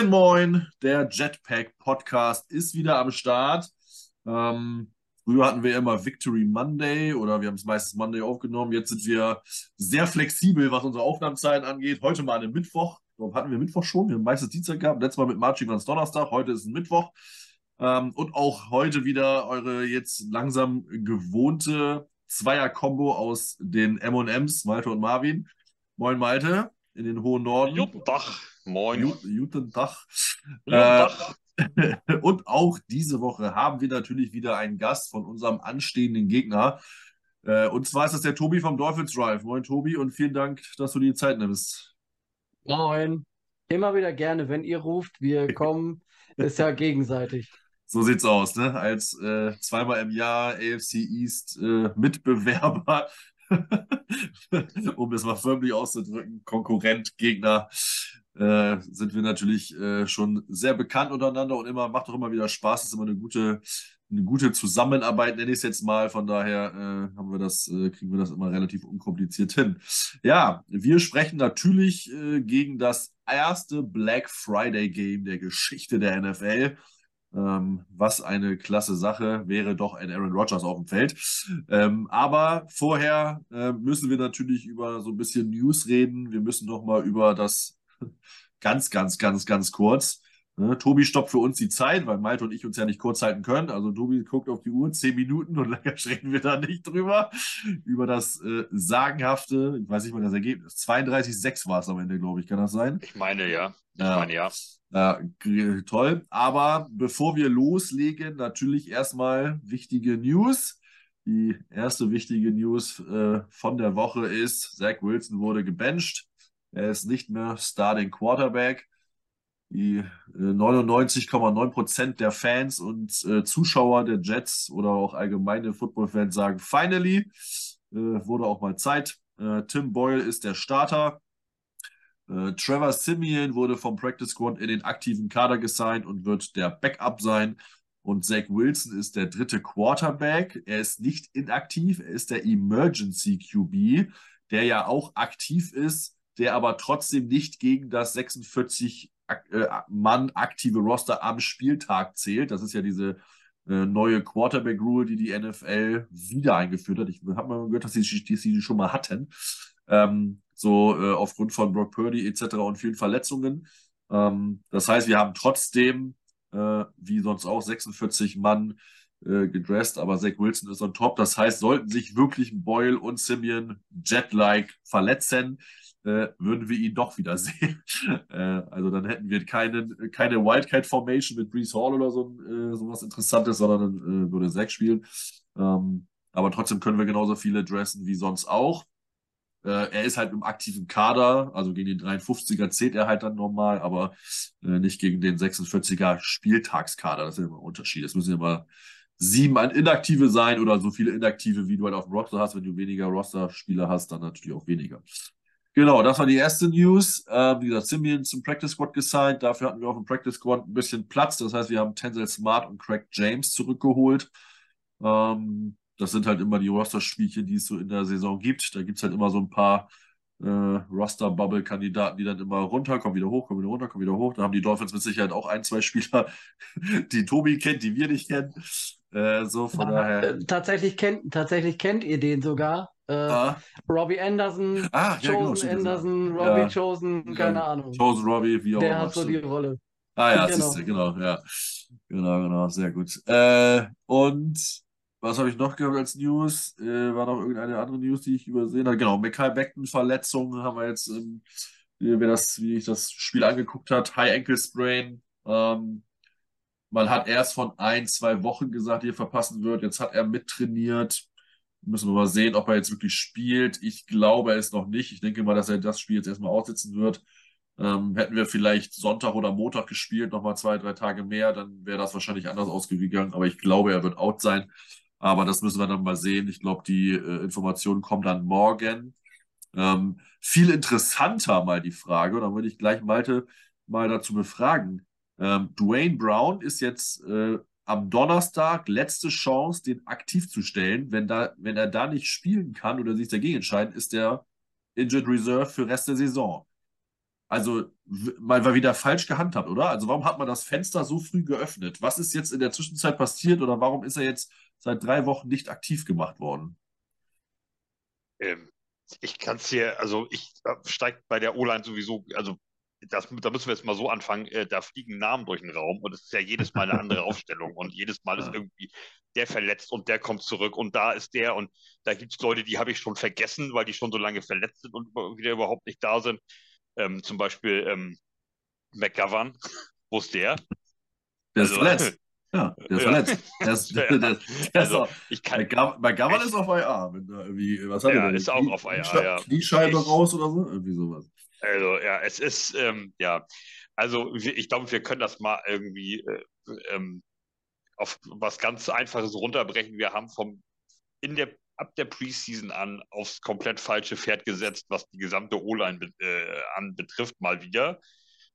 Guten Moin, der Jetpack Podcast ist wieder am Start. Ähm, früher hatten wir immer Victory Monday oder wir haben es meistens Monday aufgenommen. Jetzt sind wir sehr flexibel, was unsere Aufnahmezeiten angeht. Heute mal einen Mittwoch. Warum hatten wir Mittwoch schon? Wir haben meistens Dienstag gehabt. Letztes Mal mit Marching war es Donnerstag. Heute ist ein Mittwoch. Ähm, und auch heute wieder eure jetzt langsam gewohnte Zweier-Kombo aus den M&Ms, Malte und Marvin. Moin Malte in den hohen Norden. Tag. Moin. Guten Tag. Guten Tag. Äh, und auch diese Woche haben wir natürlich wieder einen Gast von unserem anstehenden Gegner. Äh, und zwar ist das der Tobi vom Dolphins Drive. Moin Tobi und vielen Dank, dass du dir die Zeit nimmst. Moin. Immer wieder gerne, wenn ihr ruft, wir kommen, ist ja gegenseitig. So sieht's aus, ne? Als äh, zweimal im Jahr AFC East äh, Mitbewerber, um es mal förmlich auszudrücken, Konkurrent, Gegner, äh, sind wir natürlich äh, schon sehr bekannt untereinander und immer macht auch immer wieder Spaß. Ist immer eine gute, eine gute Zusammenarbeit, nenne ich es jetzt mal. Von daher äh, haben wir das, äh, kriegen wir das immer relativ unkompliziert hin. Ja, wir sprechen natürlich äh, gegen das erste Black Friday Game der Geschichte der NFL. Ähm, was eine klasse Sache wäre doch ein Aaron Rodgers auf dem Feld. Ähm, aber vorher äh, müssen wir natürlich über so ein bisschen News reden. Wir müssen noch mal über das ganz, ganz, ganz, ganz kurz. Ne? Tobi stoppt für uns die Zeit, weil Malte und ich uns ja nicht kurz halten können. Also Tobi guckt auf die Uhr, zehn Minuten und länger sprechen wir da nicht drüber. Über das äh, sagenhafte, ich weiß nicht mal das Ergebnis, 32,6 war es am Ende, glaube ich, kann das sein? Ich meine ja. Ich Ja. meine ja. G- toll. Aber bevor wir loslegen, natürlich erstmal wichtige News. Die erste wichtige News äh, von der Woche ist, Zach Wilson wurde gebencht. Er ist nicht mehr Starting Quarterback. Die äh, 99,9 Prozent der Fans und äh, Zuschauer der Jets oder auch allgemeine Football-Fans sagen, finally, äh, wurde auch mal Zeit. Äh, Tim Boyle ist der Starter. Äh, Trevor Simeon wurde vom Practice Squad in den aktiven Kader gesigned und wird der Backup sein. Und Zach Wilson ist der dritte Quarterback. Er ist nicht inaktiv, er ist der Emergency QB, der ja auch aktiv ist, der aber trotzdem nicht gegen das 46 ak- äh, Mann aktive Roster am Spieltag zählt. Das ist ja diese äh, neue Quarterback-Rule, die die NFL wieder eingeführt hat. Ich habe mal gehört, dass sie dass die schon mal hatten. Ähm, so äh, aufgrund von Brock Purdy etc. und vielen Verletzungen. Ähm, das heißt, wir haben trotzdem, äh, wie sonst auch, 46 Mann äh, gedresst, aber Zach Wilson ist on top. Das heißt, sollten sich wirklich Boyle und Simeon Jet-like verletzen, äh, würden wir ihn doch wieder sehen. äh, also dann hätten wir keinen, keine Wildcat-Formation mit Brees Hall oder so, äh, sowas Interessantes, sondern dann äh, würde Zach spielen. Ähm, aber trotzdem können wir genauso viele dressen wie sonst auch. Äh, er ist halt im aktiven Kader, also gegen den 53er zählt er halt dann normal, aber äh, nicht gegen den 46er Spieltagskader. Das ist immer ein Unterschied. Es müssen immer sieben an Inaktive sein oder so viele Inaktive, wie du halt auf dem Roster hast. Wenn du weniger Roster-Spieler hast, dann natürlich auch weniger. Genau, das war die erste News. Ähm, wie gesagt, Simeon zum Practice Squad gesigned. Dafür hatten wir auf dem Practice Squad ein bisschen Platz. Das heißt, wir haben Tenzel Smart und Craig James zurückgeholt. Ähm, das sind halt immer die Roster-Spielchen, die es so in der Saison gibt. Da gibt es halt immer so ein paar äh, Roster-Bubble-Kandidaten, die dann immer runter, kommen wieder hoch, kommen wieder runter, kommen wieder hoch. Da haben die Dolphins mit Sicherheit auch ein, zwei Spieler, die Tobi kennt, die wir nicht kennen. Äh, so, von daher. Äh, Tatsächlich kennt, tatsächlich kennt ihr den sogar. Äh, Ah, Robbie Anderson, ah, ja, genau, Chosen war- Anderson, Robbie Ja. Chosen, keine Ahnung. Chosen Robbie, wie auch Der immer. hat so die. Rolle. Ah ja, Genau. siehst du, genau, ja. Genau, genau, sehr gut. Äh, und was habe ich noch gehabt als News? Äh, war noch irgendeine andere News, die ich übersehen habe? Genau, Mekhi Beckton Verletzung haben wir jetzt, ähm, wer das, wie ich das Spiel angeguckt hat, High Ankle Sprain. Ähm, man hat erst von ein, zwei Wochen gesagt, die er verpassen wird. Jetzt hat er mittrainiert. Müssen wir mal sehen, ob er jetzt wirklich spielt. Ich glaube es noch nicht. Ich denke mal, dass er das Spiel jetzt erstmal aussitzen wird. Ähm, hätten wir vielleicht Sonntag oder Montag gespielt, nochmal zwei, drei Tage mehr, dann wäre das wahrscheinlich anders ausgegangen. Aber ich glaube, er wird out sein. Aber das müssen wir dann mal sehen. Ich glaube, die äh, Informationen kommen dann morgen. Ähm, viel interessanter mal die Frage, und dann würde ich gleich Malte mal dazu befragen. Ähm, Dwayne Brown ist jetzt äh, am Donnerstag letzte Chance, den aktiv zu stellen. Wenn, da, wenn er da nicht spielen kann oder sich dagegen entscheiden, ist der Injured Reserve für Rest der Saison. Also mal war wieder falsch gehandhabt, oder? Also warum hat man das Fenster so früh geöffnet? Was ist jetzt in der Zwischenzeit passiert oder warum ist er jetzt seit drei Wochen nicht aktiv gemacht worden? Ähm, ich kann es hier, also ich äh, steigt bei der O-Line sowieso, also das, da müssen wir jetzt mal so anfangen, äh, da fliegen Namen durch den Raum und es ist ja jedes Mal eine andere Aufstellung und jedes Mal ist irgendwie der verletzt und der kommt zurück und da ist der und da gibt es Leute, die habe ich schon vergessen, weil die schon so lange verletzt sind und wieder überhaupt nicht da sind. Ähm, zum Beispiel ähm, McGovern, wo ist der? Der ist also, verletzt. Ja, der ist verletzt. Der ist, der, der, der also, ist ich kann, McGovern ist auf IA. Wenn da irgendwie, was hat ja, er ist auch auf IA, ja. Kniescheibe raus oder so? Irgendwie sowas. Also, ja, es ist, ähm, ja, also ich glaube, wir können das mal irgendwie äh, ähm, auf was ganz Einfaches runterbrechen. Wir haben vom in der ab der Preseason an aufs komplett falsche Pferd gesetzt, was die gesamte O-Line äh, anbetrifft, mal wieder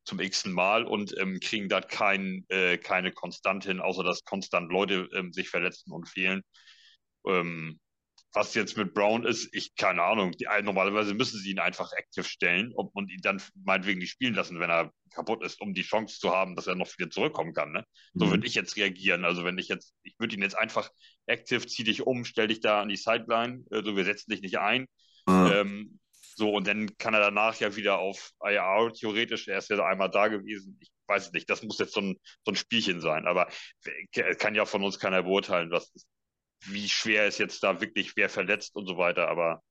zum x Mal und ähm, kriegen da kein, äh, keine Konstante hin, außer dass konstant Leute ähm, sich verletzen und fehlen. Ähm, was jetzt mit Brown ist, ich keine Ahnung. Die, also normalerweise müssen sie ihn einfach aktiv stellen und, und ihn dann meinetwegen nicht spielen lassen, wenn er kaputt ist, um die Chance zu haben, dass er noch wieder zurückkommen kann. Ne? So mhm. würde ich jetzt reagieren. Also wenn ich jetzt, ich würde ihn jetzt einfach aktiv, zieh dich um, stell dich da an die Sideline, äh, so wir setzen dich nicht ein. Mhm. Ähm, so, und dann kann er danach ja wieder auf IR theoretisch, er ist ja einmal da gewesen. Ich weiß es nicht, das muss jetzt so ein, so ein Spielchen sein, aber kann ja von uns keiner beurteilen, was wie schwer ist jetzt da wirklich wer verletzt und so weiter, aber.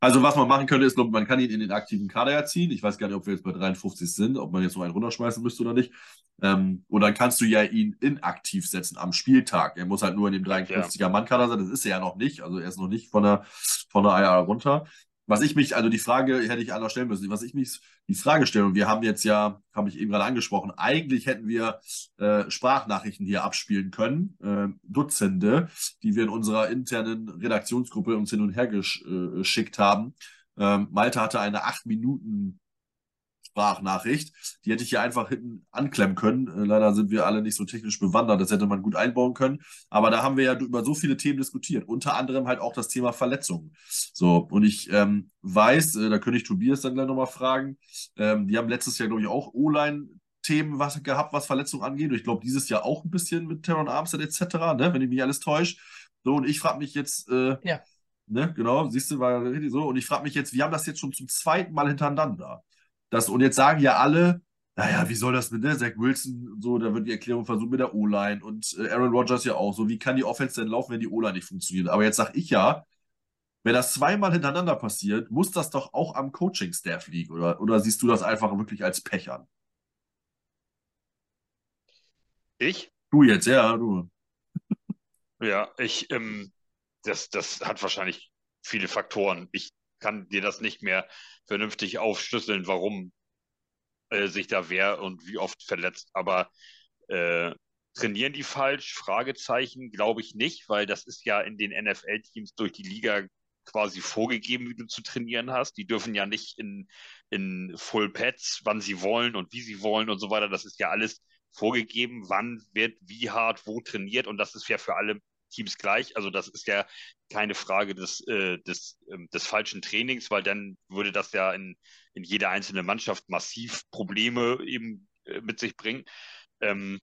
Also was man machen könnte, ist, man kann ihn in den aktiven Kader erziehen. Ich weiß gar nicht, ob wir jetzt bei 53 sind, ob man jetzt noch einen runterschmeißen müsste oder nicht. Ähm, und dann kannst du ja ihn inaktiv setzen am Spieltag. Er muss halt nur in dem 53er Mann-Kader sein. Das ist er ja noch nicht. Also er ist noch nicht von der, von der IR runter was ich mich, also die Frage hätte ich anders stellen müssen, was ich mich die Frage stelle, und wir haben jetzt ja, habe ich eben gerade angesprochen, eigentlich hätten wir äh, Sprachnachrichten hier abspielen können, äh, Dutzende, die wir in unserer internen Redaktionsgruppe uns hin und her äh, geschickt haben. Ähm, Malte hatte eine acht Minuten Sprachnachricht. Die hätte ich hier einfach hinten anklemmen können. Äh, leider sind wir alle nicht so technisch bewandert, das hätte man gut einbauen können. Aber da haben wir ja über so viele Themen diskutiert. Unter anderem halt auch das Thema Verletzungen. So, und ich ähm, weiß, äh, da könnte ich Tobias dann gleich nochmal fragen. Ähm, die haben letztes Jahr, glaube ich, auch O-Line Themen was, gehabt, was Verletzungen angeht. Und ich glaube, dieses Jahr auch ein bisschen mit Teron Armstead etc., ne, wenn ich mich alles täusche. So, und ich frage mich jetzt, äh, ja. ne, genau, siehst du, war richtig so. Und ich frage mich jetzt, wir haben das jetzt schon zum zweiten Mal hintereinander. Das, und jetzt sagen ja alle, naja, wie soll das mit ne? Zach Wilson so, da wird die Erklärung versucht mit der O-Line und äh, Aaron Rodgers ja auch so. Wie kann die Offense denn laufen, wenn die O-Line nicht funktioniert? Aber jetzt sage ich ja, wenn das zweimal hintereinander passiert, muss das doch auch am Coaching-Staff liegen, oder, oder siehst du das einfach wirklich als Pech an? Ich? Du jetzt, ja, du. Ja, ich, ähm, das, das hat wahrscheinlich viele Faktoren. Ich kann dir das nicht mehr vernünftig aufschlüsseln, warum äh, sich da wer und wie oft verletzt. Aber äh, trainieren die falsch? Fragezeichen, glaube ich nicht, weil das ist ja in den NFL-Teams durch die Liga quasi vorgegeben, wie du zu trainieren hast. Die dürfen ja nicht in, in Full Pads, wann sie wollen und wie sie wollen und so weiter. Das ist ja alles vorgegeben, wann wird wie hart wo trainiert und das ist ja für alle Teams gleich. Also das ist ja keine Frage des, äh, des, äh, des falschen Trainings, weil dann würde das ja in, in jeder einzelnen Mannschaft massiv Probleme eben äh, mit sich bringen. Ähm,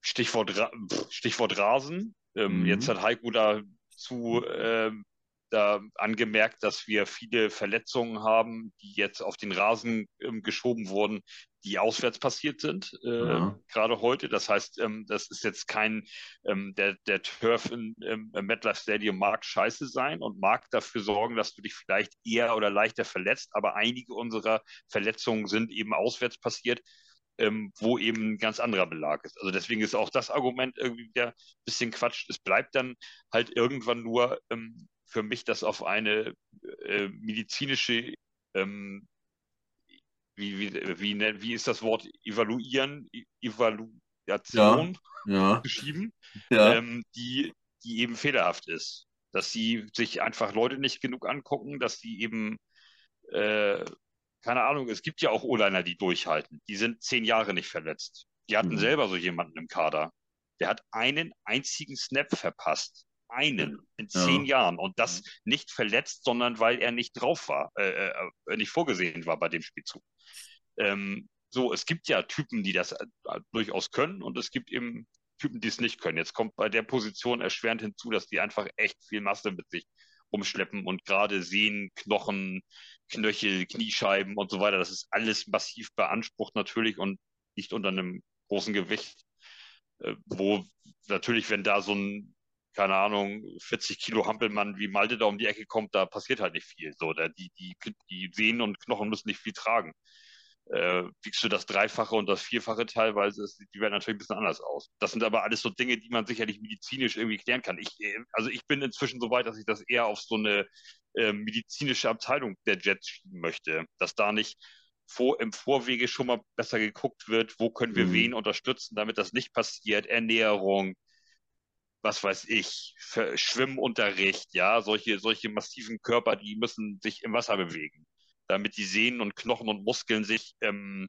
Stichwort, Stichwort Rasen. Ähm, mhm. Jetzt hat Heiko dazu ähm, da angemerkt, dass wir viele Verletzungen haben, die jetzt auf den Rasen ähm, geschoben wurden, die auswärts passiert sind, äh, ja. gerade heute. Das heißt, ähm, das ist jetzt kein, ähm, der, der Turf im, im MetLife Stadium mag scheiße sein und mag dafür sorgen, dass du dich vielleicht eher oder leichter verletzt, aber einige unserer Verletzungen sind eben auswärts passiert. Ähm, wo eben ein ganz anderer Belag ist. Also deswegen ist auch das Argument irgendwie wieder ein bisschen Quatsch. Es bleibt dann halt irgendwann nur ähm, für mich das auf eine äh, medizinische, ähm, wie, wie, wie, wie ist das Wort, evaluieren, Evaluation ja, ja. geschrieben, ja. Ähm, die, die eben fehlerhaft ist. Dass sie sich einfach Leute nicht genug angucken, dass sie eben, äh, keine Ahnung, es gibt ja auch O-Liner, die durchhalten. Die sind zehn Jahre nicht verletzt. Die hatten mhm. selber so jemanden im Kader. Der hat einen einzigen Snap verpasst einen in zehn ja. Jahren und das nicht verletzt, sondern weil er nicht drauf war, äh, äh, nicht vorgesehen war bei dem Spielzug. Ähm, so, es gibt ja Typen, die das äh, durchaus können und es gibt eben Typen, die es nicht können. Jetzt kommt bei der Position erschwerend hinzu, dass die einfach echt viel Masse mit sich umschleppen und gerade Sehnen, Knochen, Knöchel, Kniescheiben und so weiter, das ist alles massiv beansprucht natürlich und liegt unter einem großen Gewicht, äh, wo natürlich, wenn da so ein, keine Ahnung, 40 Kilo Hampelmann wie Malte da um die Ecke kommt, da passiert halt nicht viel. So, da, die, die, die Sehnen und Knochen müssen nicht viel tragen äh, wiegst du das Dreifache und das Vierfache teilweise, ist, die werden natürlich ein bisschen anders aus. Das sind aber alles so Dinge, die man sicherlich medizinisch irgendwie klären kann. Ich, äh, also ich bin inzwischen so weit, dass ich das eher auf so eine äh, medizinische Abteilung der Jets schieben möchte, dass da nicht vor, im Vorwege schon mal besser geguckt wird, wo können wir mhm. wen unterstützen, damit das nicht passiert, Ernährung, was weiß ich, Schwimmunterricht, ja, solche, solche massiven Körper, die müssen sich im Wasser bewegen damit die Sehnen und Knochen und Muskeln sich ähm,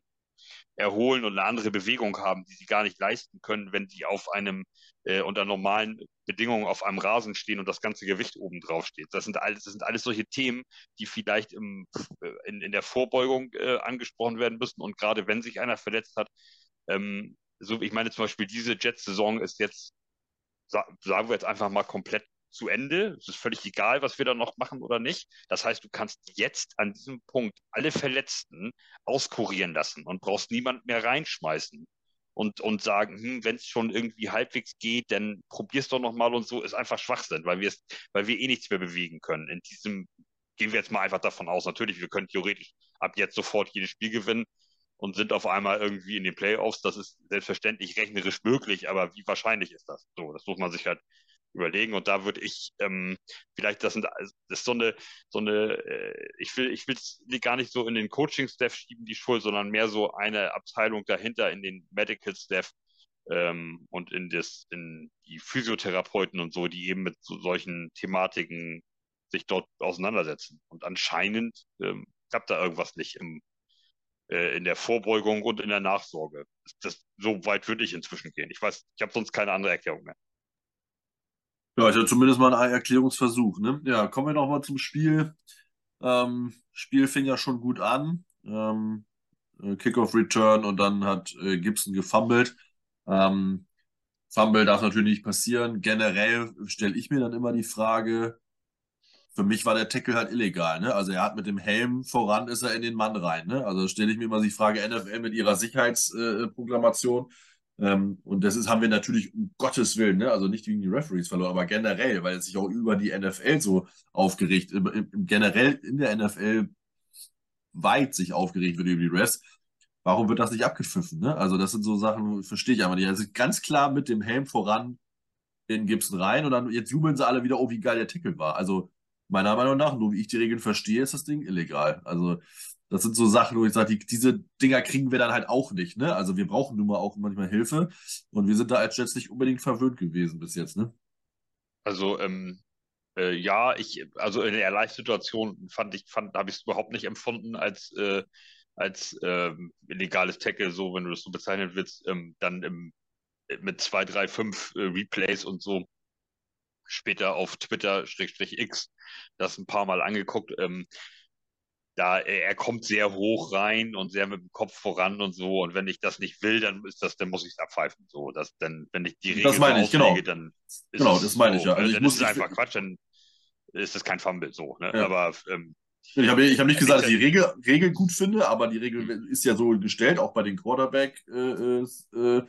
erholen und eine andere Bewegung haben, die sie gar nicht leisten können, wenn sie auf einem äh, unter normalen Bedingungen auf einem Rasen stehen und das ganze Gewicht oben drauf steht. Das sind alles, das sind alles solche Themen, die vielleicht im, äh, in, in der Vorbeugung äh, angesprochen werden müssen. Und gerade wenn sich einer verletzt hat, ähm, so ich meine zum Beispiel diese Jets-Saison ist jetzt, sagen wir jetzt einfach mal komplett zu Ende. Es ist völlig egal, was wir da noch machen oder nicht. Das heißt, du kannst jetzt an diesem Punkt alle Verletzten auskurieren lassen und brauchst niemand mehr reinschmeißen und, und sagen, hm, wenn es schon irgendwie halbwegs geht, dann probier's doch nochmal und so, ist einfach Schwachsinn, weil wir weil wir eh nichts mehr bewegen können. In diesem gehen wir jetzt mal einfach davon aus. Natürlich, wir können theoretisch ab jetzt sofort jedes Spiel gewinnen und sind auf einmal irgendwie in den Playoffs. Das ist selbstverständlich rechnerisch möglich, aber wie wahrscheinlich ist das? So, das muss man sich halt überlegen. Und da würde ich ähm, vielleicht, das, sind, das ist so eine, so eine, äh, ich will, ich will es gar nicht so in den Coaching-Staff schieben, die Schuld, sondern mehr so eine Abteilung dahinter in den Medical-Staff ähm, und in das, in die Physiotherapeuten und so, die eben mit so, solchen Thematiken sich dort auseinandersetzen. Und anscheinend ähm, klappt da irgendwas nicht im, äh, in der Vorbeugung und in der Nachsorge. Das, so weit würde ich inzwischen gehen. Ich weiß, ich habe sonst keine andere Erklärung mehr. Ja, ist ja zumindest mal ein Erklärungsversuch. Ne? Ja, kommen wir nochmal zum Spiel. Ähm, Spiel fing ja schon gut an. Ähm, äh, Kickoff Return und dann hat äh, Gibson gefummelt. Ähm, Fumble darf natürlich nicht passieren. Generell stelle ich mir dann immer die Frage, für mich war der Tackle halt illegal, ne? Also er hat mit dem Helm voran, ist er in den Mann rein, ne? Also stelle ich mir immer die Frage, NFL mit ihrer Sicherheitsproklamation, äh, ähm, und das ist, haben wir natürlich um Gottes Willen, ne? also nicht wegen die Referees verloren, aber generell, weil es sich auch über die NFL so aufgeregt, im, im, generell in der NFL weit sich aufgeregt wird über die Refs. Warum wird das nicht abgepfiffen? Ne? Also das sind so Sachen, verstehe ich einfach nicht. Also ganz klar mit dem Helm voran in Gibson rein und dann jetzt jubeln sie alle wieder, oh wie geil der Tackle war. Also meiner Meinung nach, nur wie ich die Regeln verstehe, ist das Ding illegal. Also das sind so Sachen, wo ich sage, die, diese Dinger kriegen wir dann halt auch nicht. Ne? Also wir brauchen nun mal auch manchmal Hilfe. Und wir sind da als Jets nicht unbedingt verwöhnt gewesen bis jetzt. Ne? Also ähm, äh, ja, ich, also in der Live-Situation fand ich, fand, habe ich es überhaupt nicht empfunden als, äh, als ähm, illegales Tackle, so wenn du das so bezeichnen willst, ähm, dann im, mit zwei, drei, fünf äh, Replays und so später auf Twitter-X das ein paar Mal angeguckt. Ähm, da er kommt sehr hoch rein und sehr mit dem Kopf voran und so. Und wenn ich das nicht will, dann ist das, dann muss ich es abpfeifen. So, dass dann, wenn ich die Regel das meine ich, genau. dann ist genau, das meine so, ich ja. Also ich dann muss, ist es einfach Quatsch, dann ist das kein Fumble so. Ne? Ja. Aber ähm, ich habe ich hab nicht gesagt, dass ich die Regel, Regel gut finde, aber die Regel ist ja so gestellt, auch bei den Quarterback äh, äh,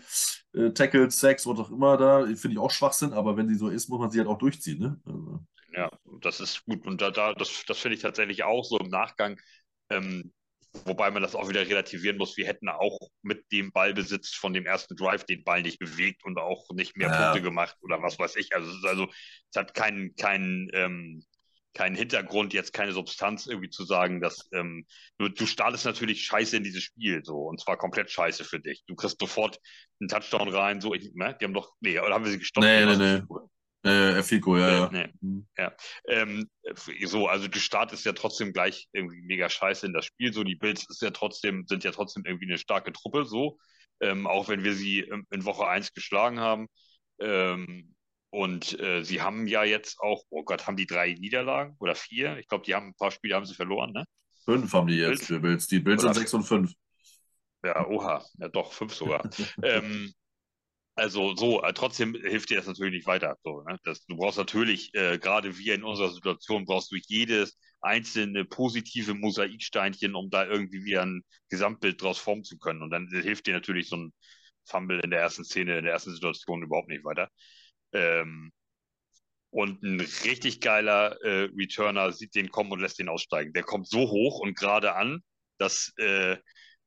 äh, Tackles, Sacks, was auch immer da, finde ich auch Schwachsinn, aber wenn sie so ist, muss man sie halt auch durchziehen. Ne? Also. Ja, das ist gut. Und da, da das, das finde ich tatsächlich auch so im Nachgang. Ähm, wobei man das auch wieder relativieren muss. Wir hätten auch mit dem Ballbesitz von dem ersten Drive den Ball nicht bewegt und auch nicht mehr ja. Punkte gemacht oder was weiß ich. Also, es, also, es hat keinen, keinen, ähm, keinen Hintergrund, jetzt keine Substanz irgendwie zu sagen, dass ähm, du, du startest natürlich scheiße in dieses Spiel, so und zwar komplett scheiße für dich. Du kriegst sofort einen Touchdown rein, so, ich, ne, die haben doch, nee, oder haben wir sie gestoppt? Nee, nee, nee. Äh, Fico, ja, ja. Nee. Mhm. ja. Ähm, so, also du startest ja trotzdem gleich irgendwie mega scheiße in das Spiel. So, die Bills ist ja trotzdem, sind ja trotzdem irgendwie eine starke Truppe, so. Ähm, auch wenn wir sie in Woche 1 geschlagen haben. Ähm, und äh, sie haben ja jetzt auch, oh Gott, haben die drei Niederlagen oder vier? Ich glaube, die haben ein paar Spiele haben sie verloren, ne? Fünf haben die jetzt für Bills. Die Bills sind sechs und fünf. Ja, oha, ja doch, fünf sogar. ähm, also so, äh, trotzdem hilft dir das natürlich nicht weiter. So, ne? das, du brauchst natürlich, äh, gerade wir in unserer Situation, brauchst du jedes einzelne positive Mosaiksteinchen, um da irgendwie wieder ein Gesamtbild draus formen zu können. Und dann hilft dir natürlich so ein Fumble in der ersten Szene, in der ersten Situation überhaupt nicht weiter. Ähm, und ein richtig geiler äh, Returner sieht den kommen und lässt den aussteigen. Der kommt so hoch und gerade an, dass äh,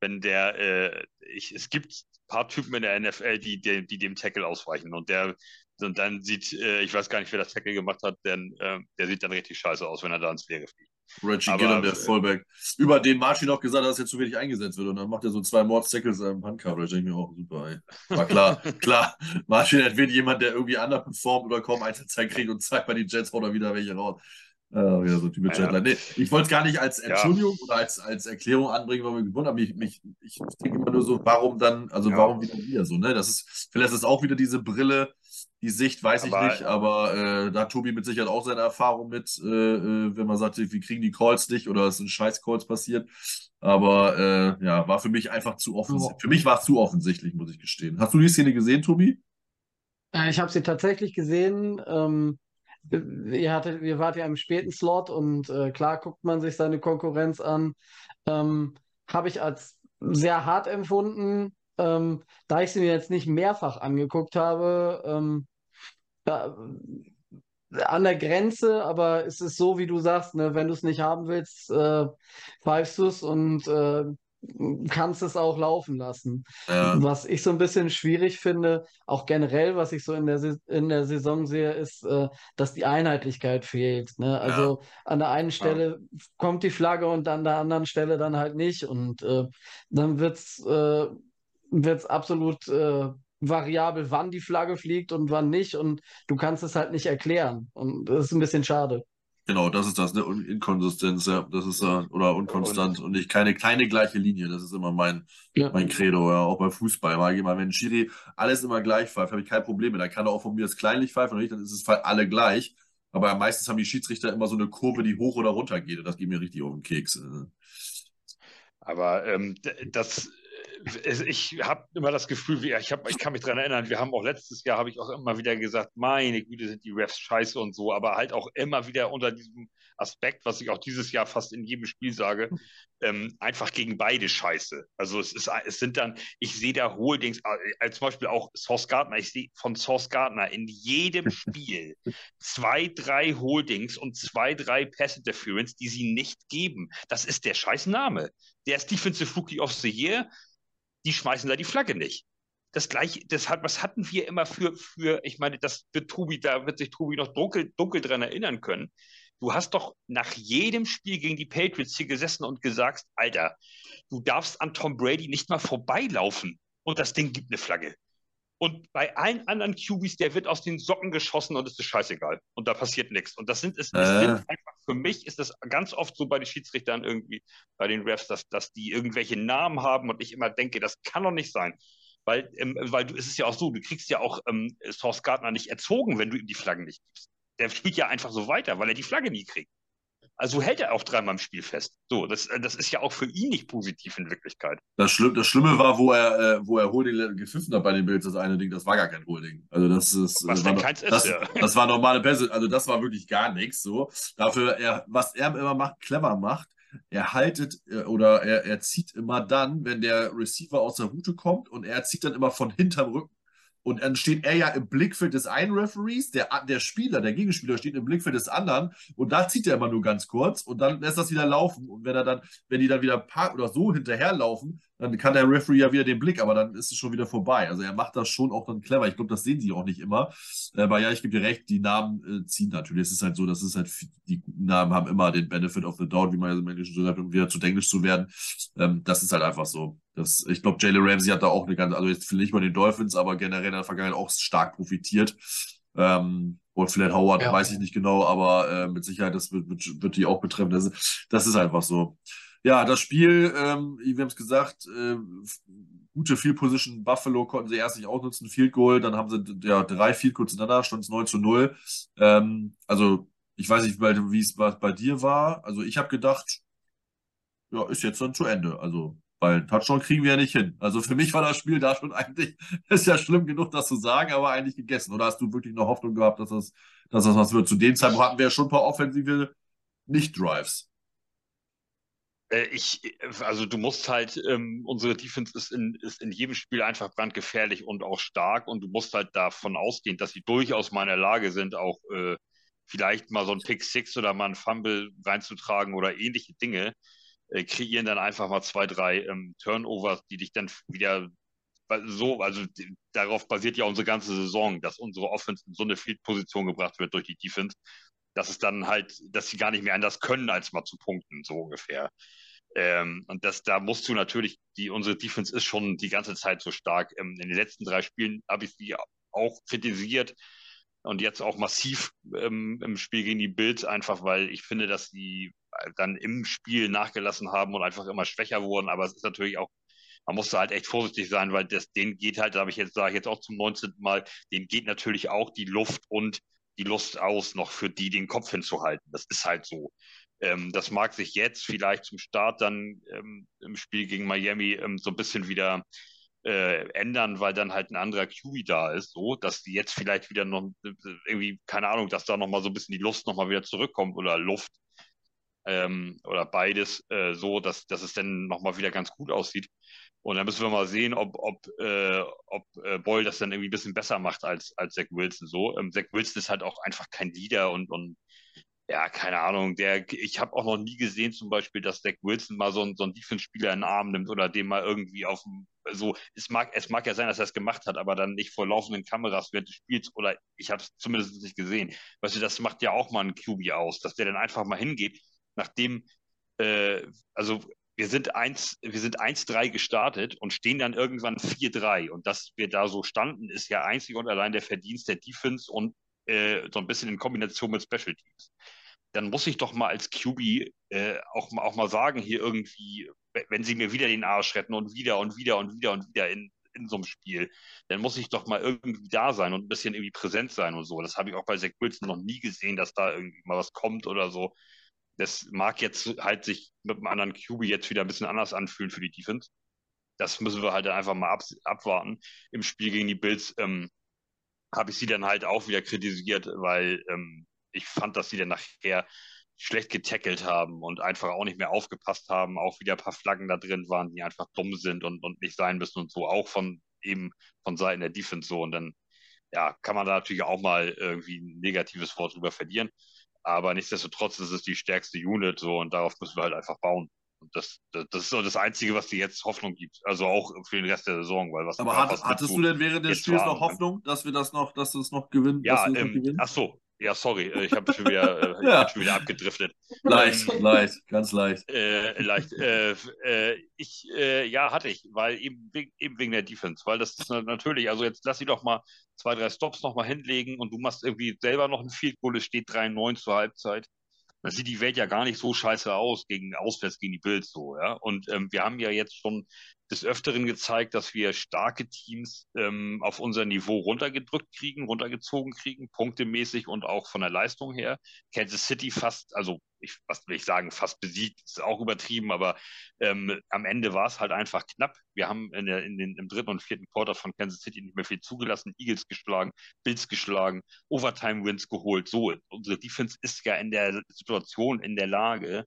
wenn der, äh, ich, es gibt ein paar Typen in der NFL, die, die, die dem Tackle ausweichen und der und dann sieht, äh, ich weiß gar nicht, wer das Tackle gemacht hat, denn äh, der sieht dann richtig scheiße aus, wenn er da ins Leere fliegt. Reggie Aber, Gillen, der Fullback, über den Martin auch gesagt hat, dass er zu wenig eingesetzt wird. Und dann macht er so zwei Mords-Tackles im Handcoverage. denke ich mir auch, super, ey. War klar, klar. Martin entweder jemand, der irgendwie underperformt oder kaum Einzelzeit kriegt und zeigt bei den Jets haut er wieder welche raus. Uh, wieder so ja, Nee, ich wollte es gar nicht als Entschuldigung ja. oder als, als Erklärung anbringen, weil wir gewundert haben. Mich, mich, ich denke immer nur so, warum dann, also ja. warum wieder wir so, ne? Das ist, vielleicht ist es auch wieder diese Brille, die Sicht weiß aber, ich nicht, aber äh, da hat Tobi mit Sicherheit auch seine Erfahrung mit, äh, äh wenn man sagt, wir kriegen die Calls nicht oder es sind scheiß Calls passiert. Aber äh, ja, war für mich einfach zu offensichtlich. Für mich war es zu offensichtlich, muss ich gestehen. Hast du die Szene gesehen, Tobi? Äh, ich habe sie tatsächlich gesehen. Ähm, ihr, hattet, ihr wart ja im späten Slot und äh, klar guckt man sich seine Konkurrenz an. Ähm, Habe ich als sehr hart empfunden, ähm, da ich sie mir jetzt nicht mehrfach angeguckt habe. Ähm, da, an der Grenze, aber es ist so, wie du sagst, ne, wenn du es nicht haben willst, äh, pfeifst du es und äh, kannst es auch laufen lassen. Ja. Was ich so ein bisschen schwierig finde, auch generell, was ich so in der, in der Saison sehe, ist, äh, dass die Einheitlichkeit fehlt. Ne? Also ja. an der einen Stelle ja. kommt die Flagge und an der anderen Stelle dann halt nicht. Und äh, dann wird es äh, wird's absolut äh, variabel, wann die Flagge fliegt und wann nicht. Und du kannst es halt nicht erklären. Und das ist ein bisschen schade. Genau, das ist das, ne? Inkonsistenz, ja. Das ist äh, oder unkonstant und, und nicht keine, keine gleiche Linie. Das ist immer mein, ja. mein Credo, ja. Auch beim Fußball. Mal jemand, wenn Schiri alles immer gleich pfeift, habe ich kein Problem mit. Da kann er auch von mir das kleinlich pfeifen und nicht, dann ist es alle gleich. Aber meistens haben die Schiedsrichter immer so eine Kurve, die hoch oder runter geht. Und das geht mir richtig auf den Keks. Aber ähm, das ich habe immer das Gefühl, ich, hab, ich kann mich daran erinnern, wir haben auch letztes Jahr, habe ich auch immer wieder gesagt, meine Güte, sind die Refs scheiße und so, aber halt auch immer wieder unter diesem Aspekt, was ich auch dieses Jahr fast in jedem Spiel sage, ähm, einfach gegen beide scheiße. Also es, ist, es sind dann, ich sehe da Holdings, äh, zum Beispiel auch Source Gardner, ich sehe von Source Gardner in jedem Spiel zwei, drei Holdings und zwei, drei Pass Interference, die sie nicht geben. Das ist der scheiß Name. Der ist Defensive Rookie of the Year, die schmeißen da die Flagge nicht. Das gleiche, das hat, was hatten wir immer für, für, ich meine, das wird Tobi, da wird sich Tobi noch dunkel, dunkel dran erinnern können. Du hast doch nach jedem Spiel gegen die Patriots hier gesessen und gesagt, Alter, du darfst an Tom Brady nicht mal vorbeilaufen und das Ding gibt eine Flagge. Und bei allen anderen QBs, der wird aus den Socken geschossen und es ist scheißegal. Und da passiert nichts. Und das sind es, äh. sind einfach, für mich ist das ganz oft so bei den Schiedsrichtern irgendwie, bei den Refs, dass, dass die irgendwelche Namen haben und ich immer denke, das kann doch nicht sein. Weil, ähm, weil du, es ist ja auch so, du kriegst ja auch ähm, Source Gardner nicht erzogen, wenn du ihm die Flaggen nicht gibst. Der spielt ja einfach so weiter, weil er die Flagge nie kriegt. Also hält er auch dreimal im Spiel fest. So, das, äh, das ist ja auch für ihn nicht positiv in Wirklichkeit. Das, Schlimm, das Schlimme war, wo er, äh, wo er Holding gepfiffen hat bei den Bills, das eine Ding, das war gar kein Holding. Also das ist. Was war, keins das, ist, ja. das war normale Pässe, also das war wirklich gar nichts. So. Dafür, er, was er immer macht, clever macht, er haltet äh, oder er, er zieht immer dann, wenn der Receiver aus der Route kommt und er zieht dann immer von hinterm Rücken. Und dann steht er ja im Blickfeld des einen Referees, der, der Spieler, der Gegenspieler steht im Blickfeld des anderen und da zieht er immer nur ganz kurz und dann lässt das wieder laufen. Und wenn er dann, wenn die dann wieder park oder so hinterherlaufen, dann kann der Referee ja wieder den Blick, aber dann ist es schon wieder vorbei. Also er macht das schon auch dann clever. Ich glaube, das sehen sie auch nicht immer. Aber ja, ich gebe dir recht, die Namen äh, ziehen natürlich. Es ist halt so, das ist halt, die Namen haben immer den Benefit of the doubt, wie man ja im Englischen so sagt, um wieder zu Englisch zu werden. Ähm, das ist halt einfach so. Das, ich glaube, Jalen Ramsey hat da auch eine ganze, also jetzt vielleicht nicht mal den Dolphins, aber generell in der Vergangenheit auch stark profitiert. Ähm, und vielleicht Howard, ja. weiß ich nicht genau, aber äh, mit Sicherheit, das wird, wird, wird die auch betreffen. Das, das ist einfach so. Ja, das Spiel, ähm, wir haben es gesagt, äh, gute Field Position Buffalo konnten sie erst nicht ausnutzen, Field Goal, dann haben sie ja drei Field Goals hintereinander, stand es 9 zu 0. Ähm, also, ich weiß nicht, wie es bei dir war. Also, ich habe gedacht, ja, ist jetzt dann zu Ende. Also, Weil Touchdown kriegen wir ja nicht hin. Also für mich war das Spiel da schon eigentlich, ist ja schlimm genug, das zu sagen, aber eigentlich gegessen. Oder hast du wirklich noch Hoffnung gehabt, dass das, dass das was wird? Zu dem Zeitpunkt hatten wir ja schon ein paar offensive Nicht-Drives. Äh, ich, also du musst halt, ähm, unsere Defense ist in, ist in jedem Spiel einfach brandgefährlich und auch stark und du musst halt davon ausgehen, dass sie durchaus mal in der Lage sind, auch äh, vielleicht mal so ein Pick Six oder mal ein Fumble reinzutragen oder ähnliche Dinge äh, kreieren dann einfach mal zwei, drei ähm, Turnovers, die dich dann wieder so, also darauf basiert ja unsere ganze Saison, dass unsere Offense in so eine Field-Position gebracht wird durch die Defense, dass es dann halt, dass sie gar nicht mehr anders können, als mal zu punkten, so ungefähr. Ähm, und das, da musst du natürlich, die, unsere Defense ist schon die ganze Zeit so stark. Ähm, in den letzten drei Spielen habe ich sie auch kritisiert und jetzt auch massiv ähm, im Spiel gegen die Bills, einfach weil ich finde, dass sie dann im Spiel nachgelassen haben und einfach immer schwächer wurden. Aber es ist natürlich auch, man muss da halt echt vorsichtig sein, weil das, denen geht halt, da habe ich jetzt, sage ich jetzt auch zum 19. Mal, denen geht natürlich auch die Luft und die Lust aus, noch für die den Kopf hinzuhalten. Das ist halt so. Ähm, das mag sich jetzt vielleicht zum Start dann ähm, im Spiel gegen Miami ähm, so ein bisschen wieder äh, ändern, weil dann halt ein anderer QB da ist, so, dass die jetzt vielleicht wieder noch äh, irgendwie, keine Ahnung, dass da nochmal so ein bisschen die Lust nochmal wieder zurückkommt oder Luft ähm, oder beides äh, so, dass, dass es dann nochmal wieder ganz gut aussieht. Und dann müssen wir mal sehen, ob, ob, äh, ob äh, Boyle das dann irgendwie ein bisschen besser macht als, als Zach Wilson. So, ähm, Zach Wilson ist halt auch einfach kein Leader und, und ja, keine Ahnung. Der, ich habe auch noch nie gesehen, zum Beispiel, dass Zach Wilson mal so, so einen Defense-Spieler in den Arm nimmt oder dem mal irgendwie auf so, es mag, es mag ja sein, dass er es gemacht hat, aber dann nicht vor laufenden Kameras während des Spiels oder ich habe es zumindest nicht gesehen. Weißt du, das macht ja auch mal ein QB aus, dass der dann einfach mal hingeht nachdem, äh, also wir sind 1, wir sind 1-3 gestartet und stehen dann irgendwann 4-3. Und dass wir da so standen, ist ja einzig und allein der Verdienst der Defense und äh, so ein bisschen in Kombination mit Special Teams. Dann muss ich doch mal als QB äh, auch, auch mal sagen, hier irgendwie, wenn sie mir wieder den Arsch retten und wieder und wieder und wieder und wieder in, in so einem Spiel, dann muss ich doch mal irgendwie da sein und ein bisschen irgendwie präsent sein und so. Das habe ich auch bei Zach Wilson noch nie gesehen, dass da irgendwie mal was kommt oder so. Das mag jetzt halt sich mit einem anderen QB jetzt wieder ein bisschen anders anfühlen für die Defense. Das müssen wir halt einfach mal ab, abwarten. Im Spiel gegen die Bills ähm, habe ich sie dann halt auch wieder kritisiert, weil ähm, ich fand, dass sie dann nachher schlecht getackelt haben und einfach auch nicht mehr aufgepasst haben. Auch wieder ein paar Flaggen da drin waren, die einfach dumm sind und, und nicht sein müssen und so. Auch von eben von Seiten der Defense so. Und dann ja, kann man da natürlich auch mal irgendwie ein negatives Wort drüber verlieren. Aber nichtsdestotrotz ist es die stärkste Unit so und darauf müssen wir halt einfach bauen. Und das, das, das ist so das Einzige, was dir jetzt Hoffnung gibt. Also auch für den Rest der Saison. Weil was Aber hat, hattest du denn während des Spiels noch Hoffnung, dass wir das noch, dass es noch gewinnen? Ja, ähm, ach so, ja, sorry, äh, ich habe schon wieder, äh, ja. schon wieder abgedriftet. Leicht, ähm, leicht, ganz leicht. Äh, leicht. Äh, äh, ich, äh, ja, hatte ich, weil eben, eben wegen der Defense, weil das ist natürlich, also jetzt lass sie doch mal zwei, drei Stops nochmal hinlegen und du machst irgendwie selber noch ein Field Goal, es steht 3-9 zur Halbzeit dann sieht die Welt ja gar nicht so scheiße aus gegen auswärts gegen die Bills so, ja. Und ähm, wir haben ja jetzt schon des Öfteren gezeigt, dass wir starke Teams ähm, auf unser Niveau runtergedrückt kriegen, runtergezogen kriegen, punktemäßig und auch von der Leistung her. Kansas City fast, also ich, was will ich sagen, fast besiegt, ist auch übertrieben, aber ähm, am Ende war es halt einfach knapp. Wir haben in der, in den, im dritten und vierten Quarter von Kansas City nicht mehr viel zugelassen, Eagles geschlagen, Bills geschlagen, Overtime-Wins geholt. So, unsere Defense ist ja in der Situation, in der Lage,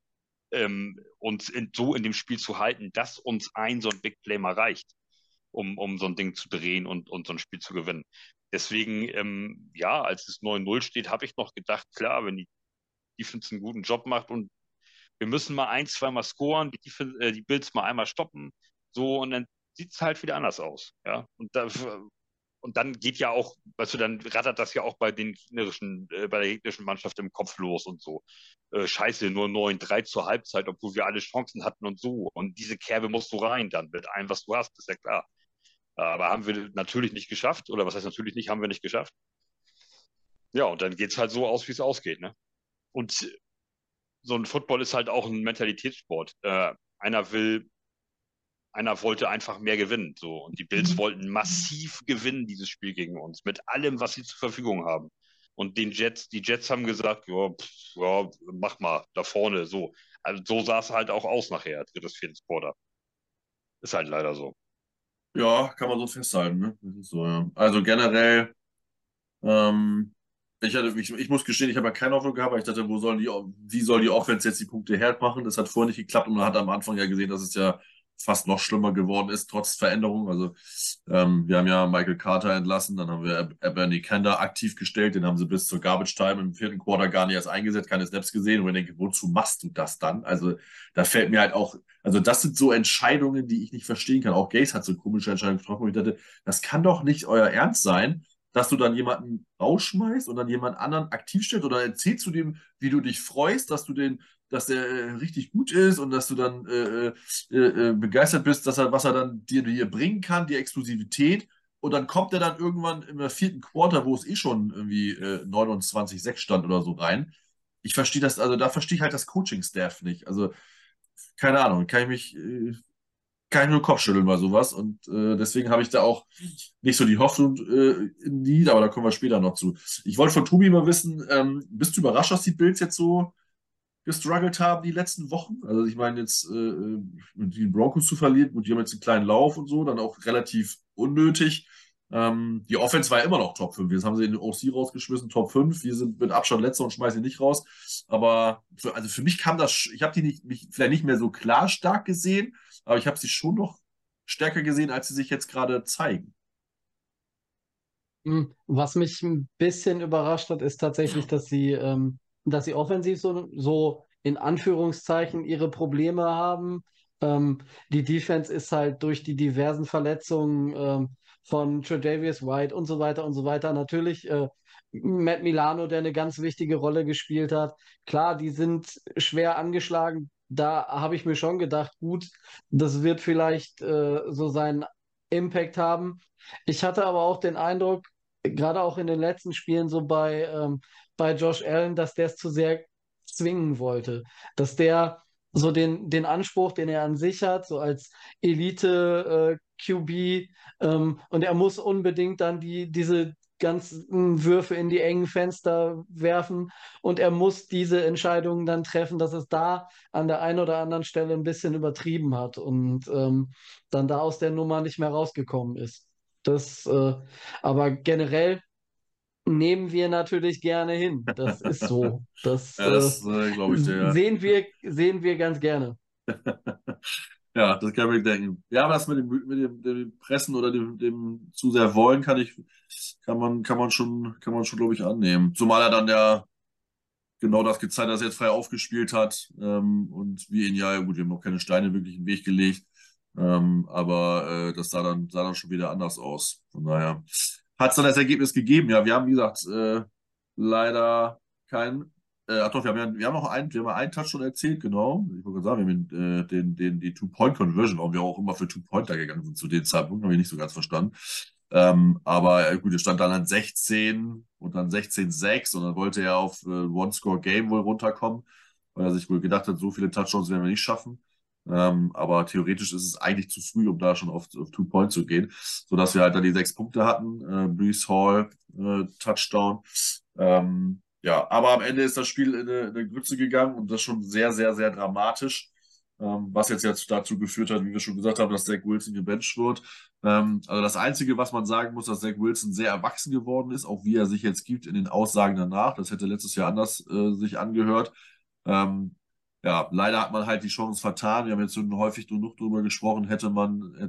ähm, uns in, so in dem Spiel zu halten, dass uns ein so ein Big Play mal reicht, um, um so ein Ding zu drehen und, und so ein Spiel zu gewinnen. Deswegen, ähm, ja, als es 9-0 steht, habe ich noch gedacht, klar, wenn die Defense einen guten Job macht und wir müssen mal ein, zweimal scoren, die, Defense, äh, die Bills mal einmal stoppen, so und dann sieht es halt wieder anders aus. Ja, und da, und dann geht ja auch, weißt du, dann rattert das ja auch bei den gegnerischen, äh, bei der gegnerischen Mannschaft im Kopf los und so. Äh, scheiße, nur 9-3 zur Halbzeit, obwohl wir alle Chancen hatten und so. Und diese Kerbe musst du rein dann mit allem, was du hast, ist ja klar. Aber haben wir natürlich nicht geschafft, oder was heißt natürlich nicht, haben wir nicht geschafft. Ja, und dann geht's halt so aus, wie es ausgeht, ne? Und so ein Football ist halt auch ein Mentalitätssport. Äh, einer will einer wollte einfach mehr gewinnen. So. Und die Bills mhm. wollten massiv gewinnen, dieses Spiel gegen uns, mit allem, was sie zur Verfügung haben. Und den Jets, die Jets haben gesagt, ja, pff, ja mach mal, da vorne, so. Also so sah es halt auch aus nachher, drittes, viertes Quarter. Ist halt leider so. Ja, kann man so festhalten. Ne? Das ist so, ja. Also generell, ähm, ich, hatte, ich, ich muss gestehen, ich habe ja keine Hoffnung gehabt, weil ich dachte, wo sollen die, wie soll die Offense jetzt die Punkte hart machen? Das hat vorher nicht geklappt und man hat am Anfang ja gesehen, dass es ja fast noch schlimmer geworden ist, trotz Veränderung. Also ähm, wir haben ja Michael Carter entlassen, dann haben wir Bernie Kender aktiv gestellt, den haben sie bis zur Garbage Time im vierten Quarter gar nicht erst eingesetzt, keine Snaps gesehen. Und ich denke, wozu machst du das dann? Also da fällt mir halt auch, also das sind so Entscheidungen, die ich nicht verstehen kann. Auch Gaze hat so komische Entscheidungen getroffen, wo ich dachte, das kann doch nicht euer Ernst sein, dass du dann jemanden rausschmeißt und dann jemand anderen aktiv stellst oder erzählst du dem, wie du dich freust, dass du den dass der äh, richtig gut ist und dass du dann äh, äh, äh, begeistert bist, dass er, was er dann dir, dir bringen kann, die Exklusivität. Und dann kommt er dann irgendwann im vierten Quarter, wo es eh schon irgendwie äh, 29-6 stand oder so rein. Ich verstehe das, also da verstehe ich halt das Coaching-Staff nicht. Also, keine Ahnung, kann ich mich, äh, kann ich nur Kopfschütteln bei sowas. Und äh, deswegen habe ich da auch nicht so die Hoffnung äh, in die, aber da kommen wir später noch zu. Ich wollte von Tobi mal wissen, ähm, bist du überrascht, dass die Bills jetzt so gestruggelt haben die letzten Wochen. Also ich meine jetzt äh, äh die Broncos zu verlieren, und die haben jetzt einen kleinen Lauf und so, dann auch relativ unnötig. Ähm, die Offense war ja immer noch Top 5. Jetzt haben sie den OC rausgeschmissen, Top 5. Wir sind mit Abstand letzter und schmeißen ihn nicht raus. Aber für, also für mich kam das, ich habe die nicht, mich vielleicht nicht mehr so klar stark gesehen, aber ich habe sie schon noch stärker gesehen, als sie sich jetzt gerade zeigen. Hm, was mich ein bisschen überrascht hat, ist tatsächlich, dass sie ähm, dass sie offensiv so, so in Anführungszeichen ihre Probleme haben. Ähm, die Defense ist halt durch die diversen Verletzungen ähm, von Tredavious White und so weiter und so weiter natürlich äh, Matt Milano, der eine ganz wichtige Rolle gespielt hat. Klar, die sind schwer angeschlagen. Da habe ich mir schon gedacht, gut, das wird vielleicht äh, so seinen Impact haben. Ich hatte aber auch den Eindruck, gerade auch in den letzten Spielen so bei ähm, bei Josh Allen, dass der es zu sehr zwingen wollte, dass der so den, den Anspruch, den er an sich hat, so als Elite-QB, äh, ähm, und er muss unbedingt dann die, diese ganzen Würfe in die engen Fenster werfen und er muss diese Entscheidungen dann treffen, dass es da an der einen oder anderen Stelle ein bisschen übertrieben hat und ähm, dann da aus der Nummer nicht mehr rausgekommen ist. Das, äh, aber generell nehmen wir natürlich gerne hin. Das ist so. Das, ja, das äh, glaube ich dir, ja. sehen, wir, sehen wir ganz gerne. ja, das kann ich denken. Ja, aber das mit dem, mit dem, dem Pressen oder dem, dem, zu sehr wollen, kann ich, kann man, kann man schon, kann man schon, glaube ich, annehmen. Zumal er dann ja genau das gezeigt hat, dass er jetzt frei aufgespielt hat. Ähm, und wir ihn ja, gut, wir haben noch keine Steine wirklich in den Weg gelegt. Ähm, aber äh, das sah dann, sah dann schon wieder anders aus. Von daher hat es dann das Ergebnis gegeben. Ja, wir haben, wie gesagt, äh, leider kein. Äh, ach doch, wir haben, ja, wir haben auch einen, wir haben einen Touch schon erzählt, genau. Ich wollte sagen, wir haben äh, den, den, die Two-Point-Conversion, warum wir auch immer für Two-Pointer gegangen sind zu dem Zeitpunkt, habe ich nicht so ganz verstanden. Ähm, aber äh, gut, es stand dann an 16 und dann 16-6 und dann wollte er auf äh, One-Score-Game wohl runterkommen, weil er sich wohl gedacht hat, so viele Touchdowns werden wir nicht schaffen. Ähm, aber theoretisch ist es eigentlich zu früh, um da schon auf, auf Two Point zu gehen, sodass wir halt dann die sechs Punkte hatten. Äh, Brees Hall, äh, Touchdown. Ähm, ja, aber am Ende ist das Spiel in eine, in eine Grütze gegangen und das schon sehr, sehr, sehr dramatisch. Ähm, was jetzt, jetzt dazu geführt hat, wie wir schon gesagt haben, dass Zach Wilson gebencht wird. Ähm, also das Einzige, was man sagen muss, dass Zach Wilson sehr erwachsen geworden ist, auch wie er sich jetzt gibt in den Aussagen danach. Das hätte letztes Jahr anders äh, sich angehört. Ähm, ja, leider hat man halt die Chance vertan. Wir haben jetzt häufig genug drüber gesprochen, hätte man äh,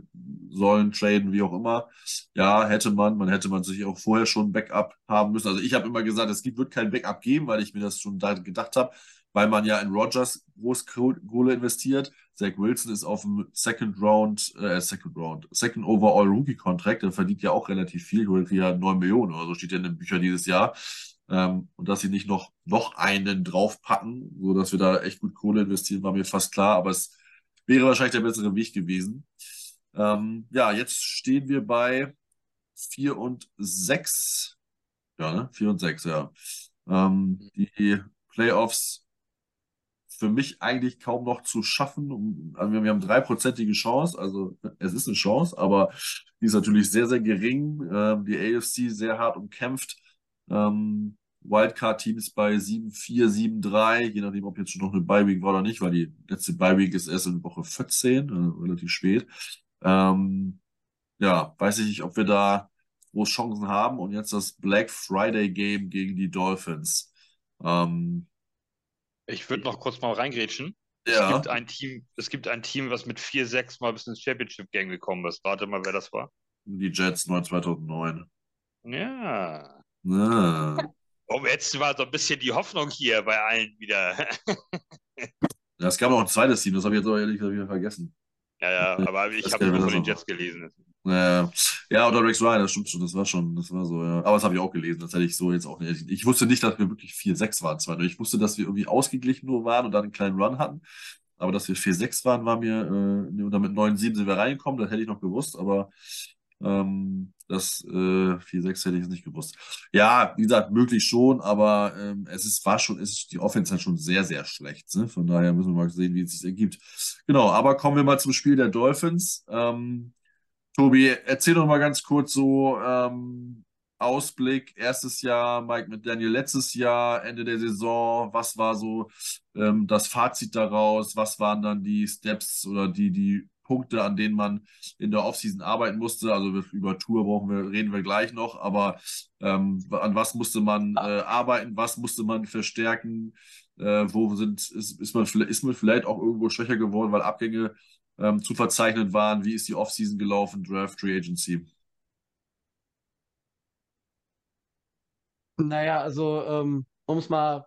sollen traden, wie auch immer. Ja, hätte man. Man hätte man sich auch vorher schon Backup haben müssen. Also ich habe immer gesagt, es gibt, wird kein Backup geben, weil ich mir das schon da gedacht habe, weil man ja in Rogers groß Kohle investiert. Zach Wilson ist auf dem Second Round, äh, Second Round, Second Overall Rookie Contract. Der verdient ja auch relativ viel, holt ja 9 Millionen oder so steht ja in den Büchern dieses Jahr ähm, und dass sie nicht noch, noch einen draufpacken, so dass wir da echt gut Kohle investieren, war mir fast klar, aber es wäre wahrscheinlich der bessere Weg gewesen. Ähm, ja, jetzt stehen wir bei 4 und 6. Ja, ne? 4 und 6, ja. Ähm, die Playoffs für mich eigentlich kaum noch zu schaffen. Also wir haben dreiprozentige Chance, also es ist eine Chance, aber die ist natürlich sehr, sehr gering. Ähm, die AFC sehr hart umkämpft. Ähm, Wildcard-Team ist bei 7-4, 7-3, je nachdem, ob jetzt schon noch eine Bye-Week war oder nicht, weil die letzte Bye-Week ist erst in Woche 14, äh, relativ spät. Ähm, ja, weiß ich nicht, ob wir da groß Chancen haben. Und jetzt das Black Friday Game gegen die Dolphins. Ähm, Ich würde noch kurz mal reingrätschen. Es ja, gibt ein Team, es gibt ein Team, was mit 4-6 mal bis ins Championship Game gekommen ist. Warte mal, wer das war. die Jets 9 2009. Ja. Ja. Oh, jetzt war so ein bisschen die Hoffnung hier bei allen wieder. Es gab noch ein zweites Team, das habe ich jetzt aber ehrlich gesagt wieder vergessen. Ja, ja, aber ich habe nur von den. Jets gelesen. Ja, ja, oder Rex Ryan, das stimmt schon, das war schon, das war so, ja. Aber das habe ich auch gelesen, das hätte ich so jetzt auch nicht. Ich wusste nicht, dass wir wirklich 4-6 waren zwar, nur ich wusste, dass wir irgendwie ausgeglichen nur waren und dann einen kleinen Run hatten. Aber dass wir 4-6 waren, war mir, äh, und dann mit 9-7 sind wir reingekommen, das hätte ich noch gewusst, aber ähm, das äh, 4-6 hätte ich jetzt nicht gewusst. Ja, wie gesagt, möglich schon, aber ähm, es ist, war schon, ist die Offense halt schon sehr, sehr schlecht. Ne? Von daher müssen wir mal sehen, wie es sich ergibt. Genau, aber kommen wir mal zum Spiel der Dolphins. Ähm, Tobi, erzähl doch mal ganz kurz so ähm, Ausblick, erstes Jahr, Mike mit Daniel letztes Jahr, Ende der Saison, was war so ähm, das Fazit daraus, was waren dann die Steps oder die, die Punkte, an denen man in der Offseason arbeiten musste, also über Tour brauchen wir, reden wir gleich noch, aber ähm, an was musste man äh, arbeiten, was musste man verstärken, äh, wo sind, ist, ist, man, ist man vielleicht auch irgendwo schwächer geworden, weil Abgänge ähm, zu verzeichnen waren? Wie ist die Offseason gelaufen, Draft, Free Agency? Naja, also ähm, um es mal,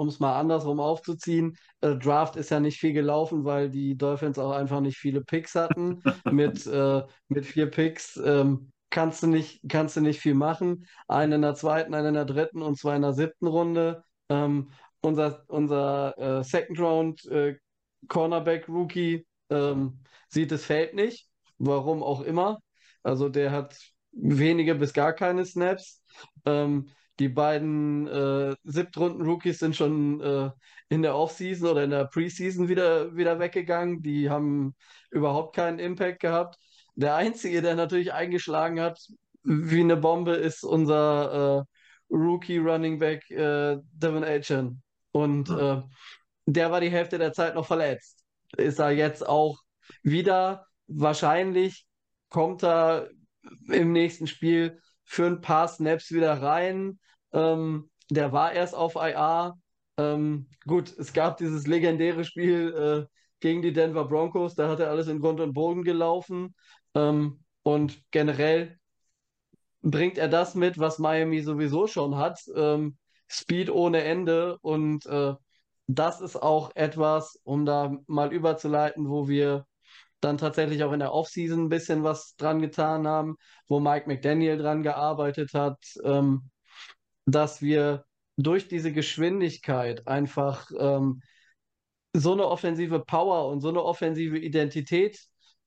um es mal andersrum aufzuziehen, äh, Draft ist ja nicht viel gelaufen, weil die Dolphins auch einfach nicht viele Picks hatten. Mit, äh, mit vier Picks ähm, kannst du nicht, kannst du nicht viel machen. Einen in der zweiten, einen in der dritten und zwei in der siebten Runde. Ähm, unser unser äh, Second Round äh, Cornerback Rookie ähm, sieht das Feld nicht, warum auch immer. Also der hat wenige bis gar keine Snaps. Ähm, die beiden äh, Siebtrunden-Rookies sind schon äh, in der Offseason oder in der Preseason wieder, wieder weggegangen. Die haben überhaupt keinen Impact gehabt. Der Einzige, der natürlich eingeschlagen hat wie eine Bombe, ist unser äh, Rookie Running Back äh, Devin Achan. Und Ja. äh, der war die Hälfte der Zeit noch verletzt. Ist er jetzt auch wieder. Wahrscheinlich kommt er im nächsten Spiel für ein paar Snaps wieder rein. Ähm, der war erst auf IR. Ähm, gut, es gab dieses legendäre Spiel äh, gegen die Denver Broncos, da hat er alles in Grund und Boden gelaufen. Ähm, und generell bringt er das mit, was Miami sowieso schon hat. Ähm, Speed ohne Ende. Und äh, das ist auch etwas, um da mal überzuleiten, wo wir dann tatsächlich auch in der Offseason ein bisschen was dran getan haben, wo Mike McDaniel dran gearbeitet hat, ähm, dass wir durch diese Geschwindigkeit einfach ähm, so eine offensive Power und so eine offensive Identität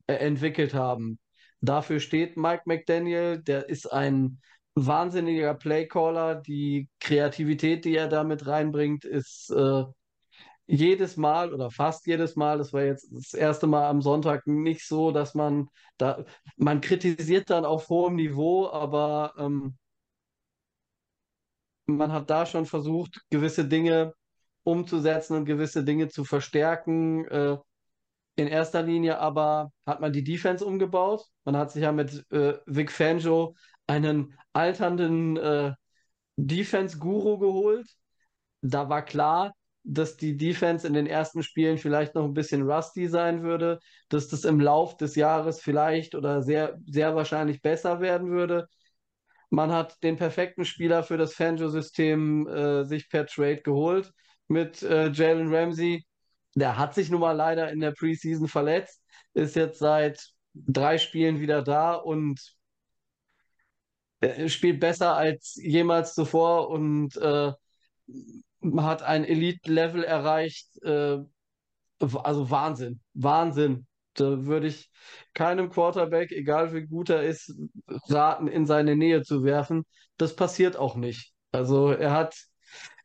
äh, entwickelt haben. Dafür steht Mike McDaniel, der ist ein wahnsinniger Playcaller. Die Kreativität, die er damit reinbringt, ist äh, jedes Mal oder fast jedes Mal, das war jetzt das erste Mal am Sonntag nicht so, dass man da, man kritisiert dann auf hohem Niveau, aber ähm, man hat da schon versucht, gewisse Dinge umzusetzen und gewisse Dinge zu verstärken. Äh, in erster Linie aber hat man die Defense umgebaut. Man hat sich ja mit äh, Vic Fangio einen alternden äh, Defense-Guru geholt. Da war klar, dass die Defense in den ersten Spielen vielleicht noch ein bisschen rusty sein würde, dass das im Lauf des Jahres vielleicht oder sehr, sehr wahrscheinlich besser werden würde. Man hat den perfekten Spieler für das Fangio-System äh, sich per Trade geholt mit äh, Jalen Ramsey. Der hat sich nun mal leider in der Preseason verletzt, ist jetzt seit drei Spielen wieder da und äh, spielt besser als jemals zuvor und äh, hat ein Elite-Level erreicht. Äh, also Wahnsinn, Wahnsinn. Da würde ich keinem Quarterback, egal wie gut er ist, raten, in seine Nähe zu werfen. Das passiert auch nicht. Also er hat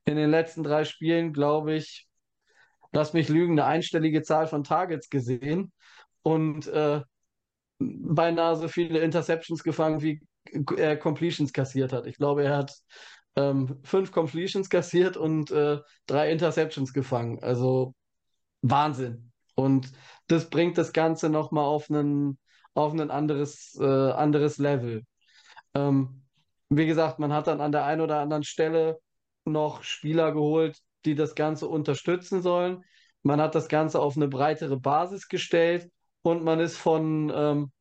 in den letzten drei Spielen, glaube ich, lass mich lügen, eine einstellige Zahl von Targets gesehen und äh, beinahe so viele Interceptions gefangen, wie er Completions kassiert hat. Ich glaube, er hat ähm, fünf Completions kassiert und äh, drei Interceptions gefangen. Also Wahnsinn. Und das bringt das Ganze nochmal auf einen, auf ein anderes, äh, anderes Level. Ähm, wie gesagt, man hat dann an der einen oder anderen Stelle noch Spieler geholt, die das Ganze unterstützen sollen. Man hat das Ganze auf eine breitere Basis gestellt und man ist von, ähm,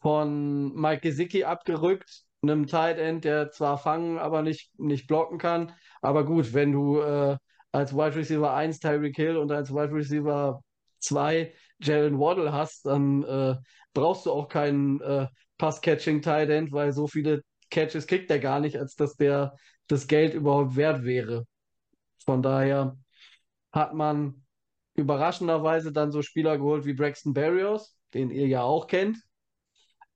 von Mike Gesicki abgerückt, einem Tight End, der zwar fangen, aber nicht, nicht blocken kann. Aber gut, wenn du äh, als Wide Receiver 1 Tyreek Hill und als Wide Receiver 2 Jalen Waddle hast, dann äh, brauchst du auch keinen äh, Pass-Catching Tight End, weil so viele Catches kriegt er gar nicht, als dass der das Geld überhaupt wert wäre. Von daher hat man überraschenderweise dann so Spieler geholt wie Braxton Berrios, den ihr ja auch kennt.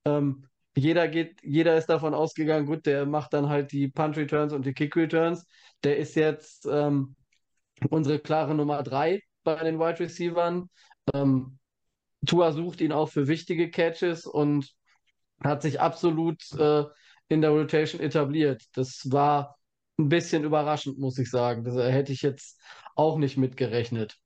Ähm, jeder geht, jeder ist davon ausgegangen, gut, der macht dann halt die Punt Returns und die Kick Returns. Der ist jetzt ähm, unsere klare Nummer drei bei den Wide Receivers. Ähm, Tua sucht ihn auch für wichtige Catches und hat sich absolut äh, in der Rotation etabliert. Das war ein bisschen überraschend, muss ich sagen. Das hätte ich jetzt auch nicht mitgerechnet.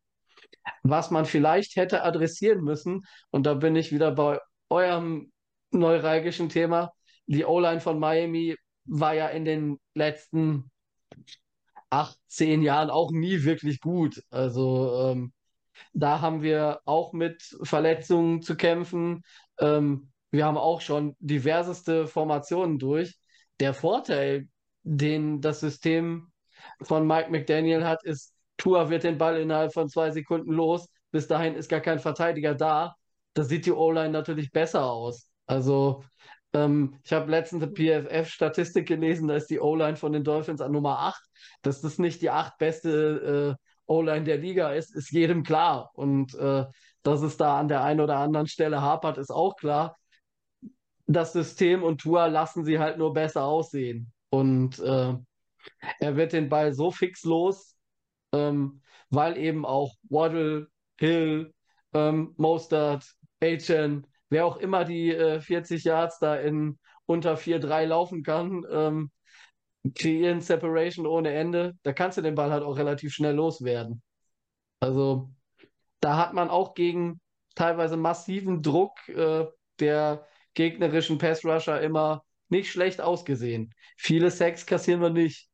Was man vielleicht hätte adressieren müssen, und da bin ich wieder bei eurem neuralgischen Thema, die O-Line von Miami war ja in den letzten acht, zehn Jahren auch nie wirklich gut. Also ähm, da haben wir auch mit Verletzungen zu kämpfen. Ähm, wir haben auch schon diverseste Formationen durch. Der Vorteil, den das System von Mike McDaniel hat, ist, Tua wird den Ball innerhalb von zwei Sekunden los. Bis dahin ist gar kein Verteidiger da. Da sieht die O-Line natürlich besser aus. Also, ähm, ich habe letztens eine PFF-Statistik gelesen, da ist die O-Line von den Dolphins an Nummer 8. Dass das nicht die acht beste äh, O-Line der Liga ist, ist jedem klar. Und äh, dass es da an der einen oder anderen Stelle hapert, ist auch klar. Das System und Tour lassen sie halt nur besser aussehen. Und äh, er wird den Ball so fix los, ähm, weil eben auch Waddle, Hill, ähm, Mostert, Achen, wer auch immer die äh, 40 Yards da in unter 4-3 laufen kann, ähm, kreieren Separation ohne Ende. Da kannst du den Ball halt auch relativ schnell loswerden. Also da hat man auch gegen teilweise massiven Druck äh, der gegnerischen Pass-Rusher immer nicht schlecht ausgesehen. Viele Sacks kassieren wir nicht.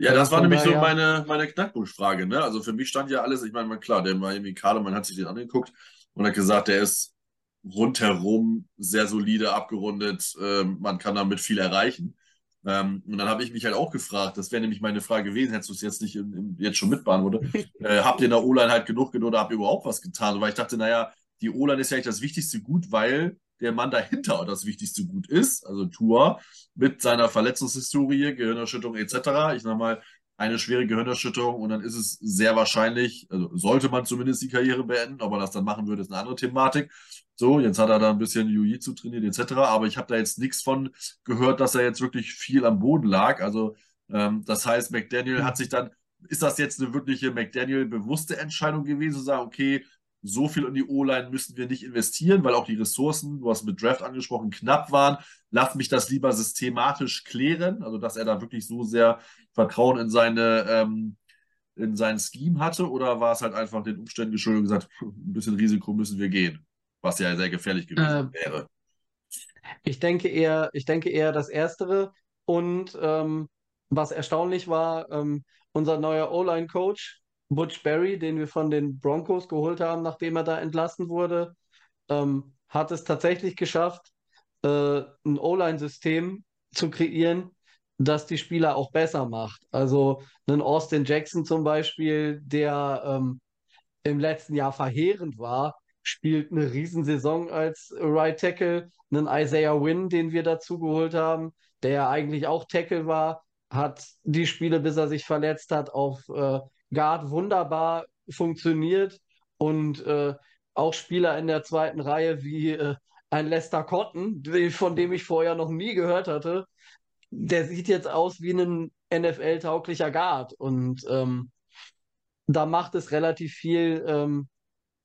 Ja, das war nämlich so meine, meine Knackpunktfrage. Ne? Also für mich stand ja alles, ich meine, klar, der Miami Kader, man hat sich den angeguckt und hat gesagt, der ist rundherum sehr solide abgerundet. Ähm, man kann damit viel erreichen. Ähm, und dann habe ich mich halt auch gefragt, das wäre nämlich meine Frage gewesen, hättest du es jetzt nicht in, in, jetzt schon mitbeantwortet, äh, habt ihr in der O-Line halt genug genug oder habt ihr überhaupt was getan? Weil ich dachte, naja, die O-Line ist ja eigentlich das wichtigste Gut, weil der Mann dahinter das wichtigste Gut ist, also Tour, mit seiner Verletzungshistorie, Gehirnerschütterung etc. Ich sag mal, eine schwere Gehirnerschütterung und dann ist es sehr wahrscheinlich, also sollte man zumindest die Karriere beenden, ob er das dann machen würde, ist eine andere Thematik. So, jetzt hat er da ein bisschen Jiu-Jitsu trainiert etc. Aber ich habe da jetzt nichts von gehört, dass er jetzt wirklich viel am Boden lag. Also ähm, das heißt, McDaniel hat sich dann, ist das jetzt eine wirkliche McDaniel-bewusste Entscheidung gewesen, zu sagen, okay, so viel in die O-Line müssen wir nicht investieren, weil auch die Ressourcen, du hast mit Draft angesprochen, knapp waren. Lass mich das lieber systematisch klären, also dass er da wirklich so sehr Vertrauen in seine ähm, in sein Scheme hatte, oder war es halt einfach den Umständen geschuldet und gesagt, ein bisschen Risiko müssen wir gehen, was ja sehr gefährlich gewesen äh, wäre. Ich denke eher, ich denke eher das Erstere. Und ähm, was erstaunlich war, ähm, unser neuer O-Line-Coach, Butch Berry, den wir von den Broncos geholt haben, nachdem er da entlassen wurde, ähm, hat es tatsächlich geschafft, äh, ein O-Line-System zu kreieren, das die Spieler auch besser macht. Also einen Austin Jackson zum Beispiel, der ähm, im letzten Jahr verheerend war, spielt eine Riesensaison als Right Tackle. Einen Isaiah Wynn, den wir dazu geholt haben, der ja eigentlich auch Tackle war, hat die Spiele, bis er sich verletzt hat, auf äh, Guard wunderbar funktioniert und äh, auch Spieler in der zweiten Reihe wie äh, ein Lester Cotton, von dem ich vorher noch nie gehört hatte, der sieht jetzt aus wie ein NFL-tauglicher Guard und ähm, da macht es relativ viel ähm,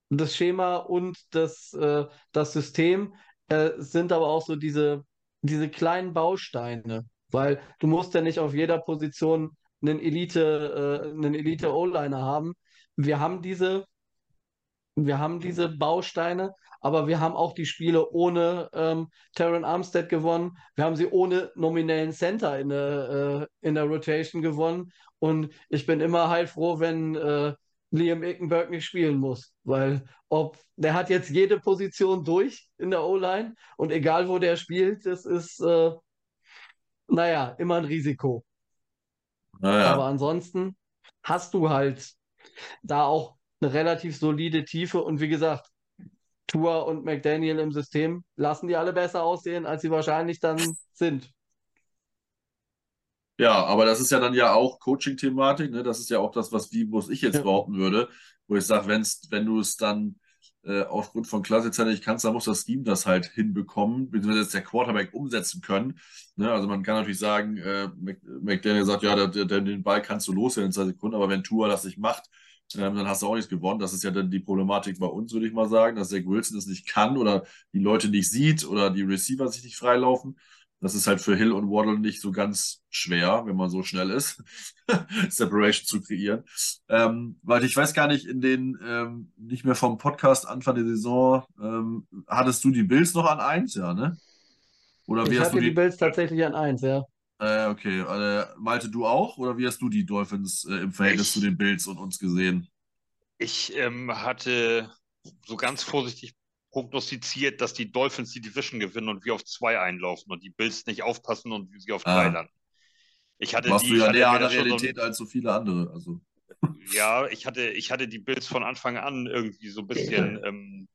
das Schema und das, äh, das System. Äh, sind aber auch so diese, diese kleinen Bausteine, weil du musst ja nicht auf jeder Position einen Elite, äh, einen Elite O-Liner haben. Wir haben diese, wir haben diese Bausteine, aber wir haben auch die Spiele ohne ähm, Terran Armstead gewonnen. Wir haben sie ohne nominellen Center in der, äh, in der Rotation gewonnen. Und ich bin immer heilfroh, wenn äh, Liam Ickenberg nicht spielen muss, weil ob der hat jetzt jede Position durch in der O-Line und egal wo der spielt, das ist äh, naja immer ein Risiko. Naja. Aber ansonsten hast du halt da auch eine relativ solide Tiefe und wie gesagt, Tour und McDaniel im System lassen die alle besser aussehen, als sie wahrscheinlich dann sind. Ja, aber das ist ja dann ja auch Coaching-Thematik, ne? Das ist ja auch das, was wie, was ich jetzt Ja. behaupten würde, wo ich sage, wenn's, wenn du es dann äh, aufgrund von Klassezeit nicht kannst, dann muss das Scheme das halt hinbekommen, beziehungsweise der Quarterback umsetzen können. Ne? Also man kann natürlich sagen, äh, Mc- McDaniel sagt, ja, der, der, der, den Ball kannst du loswerden in zwei Sekunden, aber wenn Tua das nicht macht, ähm, dann hast du auch nichts gewonnen. Das ist ja dann die Problematik bei uns, würde ich mal sagen, dass Zach Wilson es nicht kann oder die Leute nicht sieht oder die Receiver sich nicht freilaufen. Das ist halt für Hill und Waddle nicht so ganz schwer, wenn man so schnell ist, Separation zu kreieren. Ähm, weil ich weiß gar nicht, in den, ähm, nicht mehr vom Podcast Anfang der Saison, ähm, hattest du die Bills noch an eins, ja, ne? Oder wie Ich hast hatte du die die, Bills tatsächlich an eins, ja. äh, okay, äh, Malte, du auch? Oder wie hast du die Dolphins äh, im Verhältnis Ich- zu den Bills und uns gesehen? Ich ähm, hatte so ganz vorsichtig prognostiziert, dass die Dolphins die Division gewinnen und wir auf zwei einlaufen und die Bills nicht aufpassen und wir sie auf Ah. drei landen. Ich hatte Warst die, du ja näher an der so, Realität als so viele andere. Also, ja, ich hatte, ich hatte die Bills von Anfang an irgendwie so ein bisschen, ähm,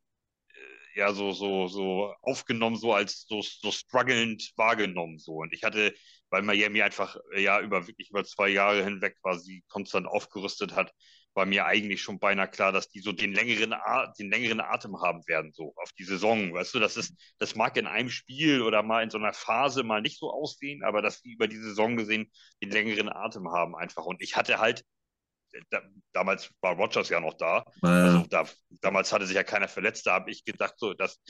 äh, ja, so, so, so aufgenommen, so als so, so strugglend wahrgenommen, so. Und ich hatte, weil Miami einfach, ja, über wirklich über zwei Jahre hinweg quasi konstant aufgerüstet hat, war mir eigentlich schon beinahe klar, dass die so den längeren, den längeren Atem haben werden, so auf die Saison. Weißt du, das ist, das mag in einem Spiel oder mal in so einer Phase mal nicht so aussehen, aber dass die über die Saison gesehen den längeren Atem haben einfach. Und ich hatte halt, da, damals war Rogers ja noch da, also da, damals hatte sich ja keiner verletzt, da habe ich gedacht, so, dass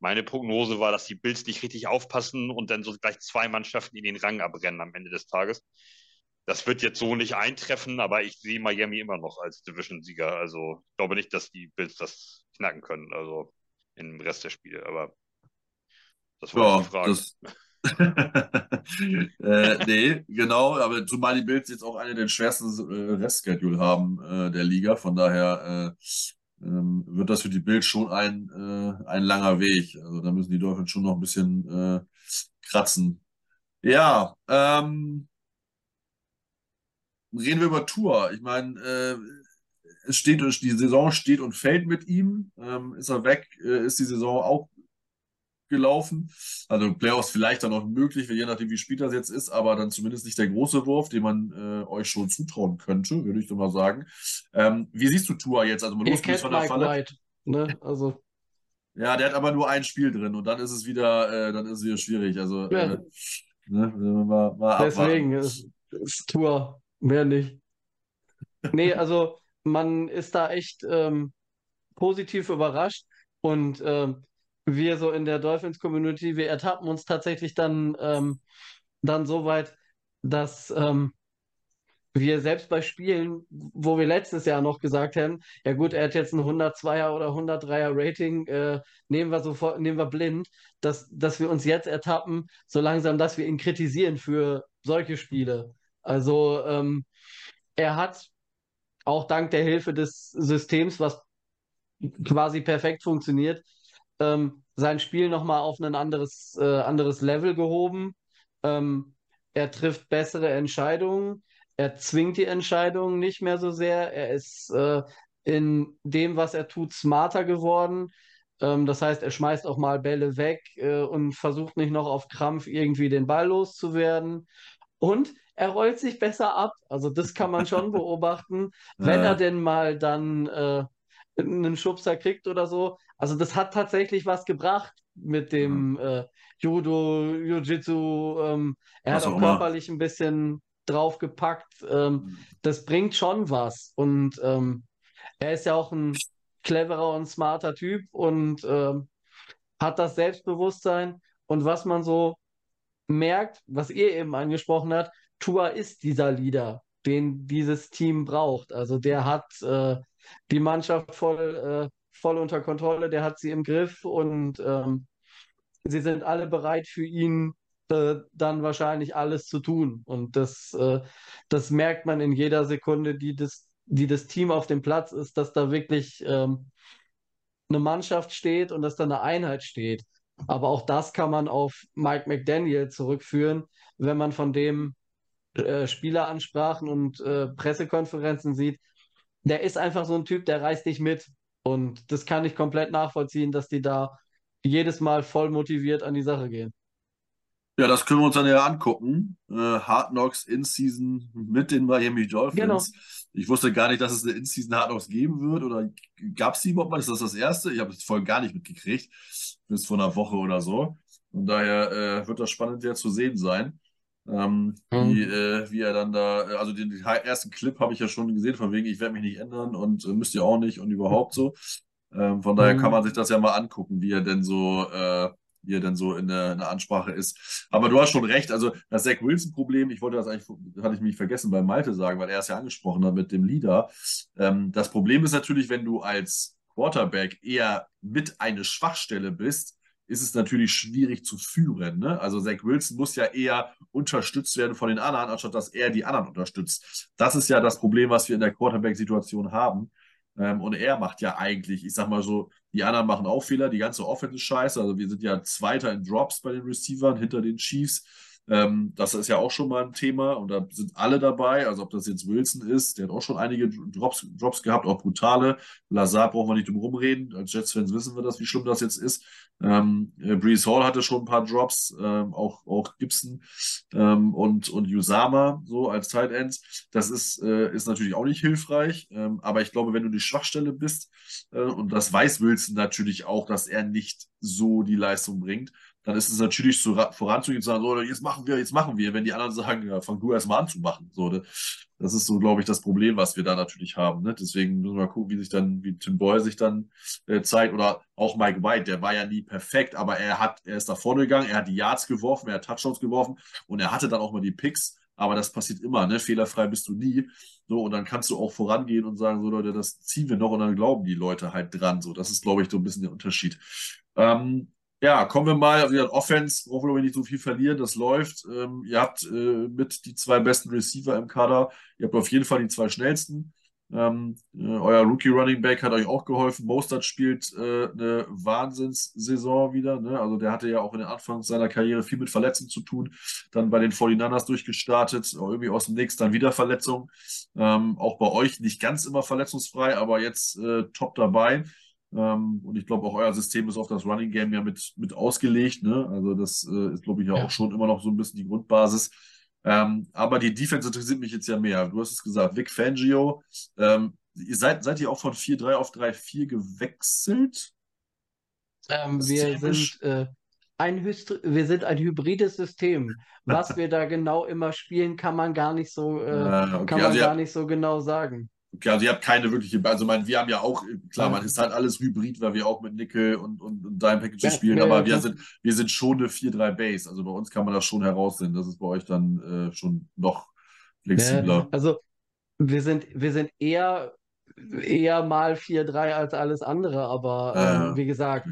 meine Prognose war, dass die Bills nicht richtig aufpassen und dann so gleich zwei Mannschaften in den Rang abrennen am Ende des Tages. Das wird jetzt so nicht eintreffen, aber ich sehe Miami immer noch als Division-Sieger. Also ich glaube nicht, dass die Bills das knacken können, also im Rest der Spiele. Aber das war Ja, die Frage. das. äh, nee, genau, aber zumal die Bills jetzt auch eine der schwersten äh, Restschedule haben äh, der Liga, von daher äh, ähm, wird das für die Bills schon ein, äh, ein langer Weg. Also da müssen die Dolphins schon noch ein bisschen äh, kratzen. Ja, ähm, reden wir über Tour. Ich meine, äh, es steht, die Saison steht und fällt mit ihm. Ähm, ist er weg, äh, ist die Saison auch gelaufen. Also Playoffs vielleicht dann noch möglich, je nachdem, wie spät das jetzt ist, aber dann zumindest nicht der große Wurf, den man äh, euch schon zutrauen könnte, würde ich doch mal sagen. Ähm, wie siehst du Tua jetzt? Also losgelöst kennt von der Mike Falle. White, ne? Also, Ja, der hat aber nur ein Spiel drin und dann ist es wieder, äh, dann ist es wieder schwierig. Also Ja. äh, ne, mal, mal abwarten. deswegen ist, ist Tour, mehr nicht. Nee, also man ist da echt ähm, positiv überrascht und ähm, wir so in der Dolphins-Community, wir ertappen uns tatsächlich dann, ähm, dann so weit, dass ähm, wir selbst bei Spielen, wo wir letztes Jahr noch gesagt haben, ja gut, er hat jetzt ein 102er oder 103er Rating, äh, nehmen wir sofort, nehmen wir blind, dass, dass wir uns jetzt ertappen, so langsam, dass wir ihn kritisieren für solche Spiele. Also ähm, er hat auch dank der Hilfe des Systems, was quasi perfekt funktioniert, ähm, sein Spiel nochmal auf ein anderes, äh, anderes Level gehoben. Ähm, er trifft bessere Entscheidungen. Er zwingt die Entscheidungen nicht mehr so sehr. Er ist äh, in dem, was er tut, smarter geworden. Ähm, das heißt, er schmeißt auch mal Bälle weg äh, und versucht nicht noch auf Krampf irgendwie den Ball loszuwerden. Und er rollt sich besser ab. Also das kann man schon beobachten, wenn Ja. er denn mal dann äh, einen Schubser kriegt oder so. Also das hat tatsächlich was gebracht mit dem äh, Judo, Jiu-Jitsu. Ähm, er Was hat auch körperlich ein bisschen draufgepackt. Ähm, das bringt schon was. Und ähm, er ist ja auch ein cleverer und smarter Typ und ähm, hat das Selbstbewusstsein. Und was man so merkt, was ihr eben angesprochen habt, Tua ist dieser Leader, den dieses Team braucht. Also der hat äh, die Mannschaft voll, äh, voll unter Kontrolle, der hat sie im Griff und ähm, sie sind alle bereit für ihn äh, dann wahrscheinlich alles zu tun. Und das, äh, das merkt man in jeder Sekunde, die das, die das Team auf dem Platz ist, dass da wirklich ähm, eine Mannschaft steht und dass da eine Einheit steht. Aber auch das kann man auf Mike McDaniel zurückführen, wenn man von dem äh, Spieleransprachen und äh, Pressekonferenzen sieht. Der ist einfach so ein Typ, der reißt dich mit. Und das kann ich komplett nachvollziehen, dass die da jedes Mal voll motiviert an die Sache gehen. Ja, das können wir uns dann ja angucken. Äh, Hard Knocks In-Season mit den Miami Dolphins. Genau. Ich wusste gar nicht, dass es eine In-Season Hard Knocks geben wird. Oder gab es die überhaupt mal? Ist das das erste? Ich habe es voll gar nicht mitgekriegt. Bis vor einer Woche oder so. Und daher äh, wird das spannend ja zu sehen sein. Ähm, mhm. wie, äh, wie er dann da, also den, den ersten Clip habe ich ja schon gesehen, von wegen, ich werde mich nicht ändern und äh, müsst ihr auch nicht und überhaupt so. Ähm, von daher mhm. kann man sich das ja mal angucken, wie er denn so äh, wie er denn so in der, in der, Ansprache ist. Aber du hast schon recht, also das Zach Wilson-Problem, ich wollte das eigentlich, hatte ich mich vergessen bei Malte sagen, weil er es ja angesprochen hat mit dem Leader. Ähm, das Problem ist natürlich, wenn du als Quarterback eher mit eine Schwachstelle bist, ist es natürlich schwierig zu führen. Ne? Also Zach Wilson muss ja eher unterstützt werden von den anderen, anstatt dass er die anderen unterstützt. Das ist ja das Problem, was wir in der Quarterback-Situation haben. Ähm, und er macht ja eigentlich, ich sag mal so, die anderen machen auch Fehler, die ganze Offense ist scheiße. Also wir sind ja Zweiter in Drops bei den Receivern hinter den Chiefs. Ähm, das ist ja auch schon mal ein Thema und da sind alle dabei. Also ob das jetzt Wilson ist, der hat auch schon einige Drops, Drops gehabt, auch brutale. Lazar brauchen wir nicht drum rumreden. Als Jets-Fans wissen wir das, wie schlimm das jetzt ist. Ähm, äh, Brees Hall hatte schon ein paar Drops, ähm, auch, auch Gibson ähm, und, und Usama so als Tight Ends. Das ist, äh, ist natürlich auch nicht hilfreich. Ähm, aber ich glaube, wenn du die Schwachstelle bist, äh, und das weiß Wilson natürlich auch, dass er nicht so die Leistung bringt, dann ist es natürlich so voranzugehen und sagen, so, jetzt machen wir, jetzt machen wir, wenn die anderen sagen, ja, fang du erstmal an zu machen. So, ne? das ist so, glaube ich, das Problem, was wir da natürlich haben. Ne? Deswegen müssen wir mal gucken, wie sich dann, wie Tim Boyle sich dann äh, zeigt. Oder auch Mike White, der war ja nie perfekt, aber er hat, er ist da vorne gegangen, er hat die Yards geworfen, er hat Touchdowns geworfen und er hatte dann auch mal die Picks. Aber das passiert immer, ne? Fehlerfrei bist du nie. So, und dann kannst du auch vorangehen und sagen, so Leute, das ziehen wir noch und dann glauben die Leute halt dran. So, das ist, glaube ich, so ein bisschen der Unterschied. Ähm, ja, kommen wir mal, also Offense, brauchen wir nicht so viel verlieren, das läuft. Ähm, ihr habt äh, mit die zwei besten Receiver im Kader, ihr habt auf jeden Fall die zwei schnellsten. Ähm, äh, euer Rookie Running Back hat euch auch geholfen. Mostert spielt äh, eine Wahnsinnssaison wieder. Ne? Also der hatte ja auch in den Anfang seiner Karriere viel mit Verletzungen zu tun. Dann bei den 49ers durchgestartet, irgendwie aus dem Nix dann wieder Verletzungen. Ähm, auch bei euch nicht ganz immer verletzungsfrei, aber jetzt äh, top dabei. Ähm, und ich glaube, auch euer System ist auf das Running Game ja mit, mit ausgelegt. Ne? Also, das äh, ist, glaube ich, ja, ja, auch schon immer noch so ein bisschen die Grundbasis. Ähm, aber die Defense interessiert mich jetzt ja mehr. Du hast es gesagt, Vic Fangio. Ähm, ihr seid, seid ihr auch von 4-3 auf 3-4 gewechselt? Ähm, wir sind. Äh, ein wir sind ein hybrides System. Was wir da genau immer spielen, kann man gar nicht so, äh, ah, okay. kann man also gar nicht so genau sagen. Okay, also ihr habt keine wirkliche, also mein, wir haben ja auch, klar, man ist halt alles Hybrid, weil wir auch mit Nickel und, und, und Dime Package ja, spielen, ja, aber ja, wir sind, wir sind schon eine 4-3 Base. Also bei uns kann man das schon heraussehen. Das ist bei euch dann äh, schon noch flexibler. also wir sind, wir sind eher, eher mal 4-3 als alles andere, aber ähm, wie gesagt,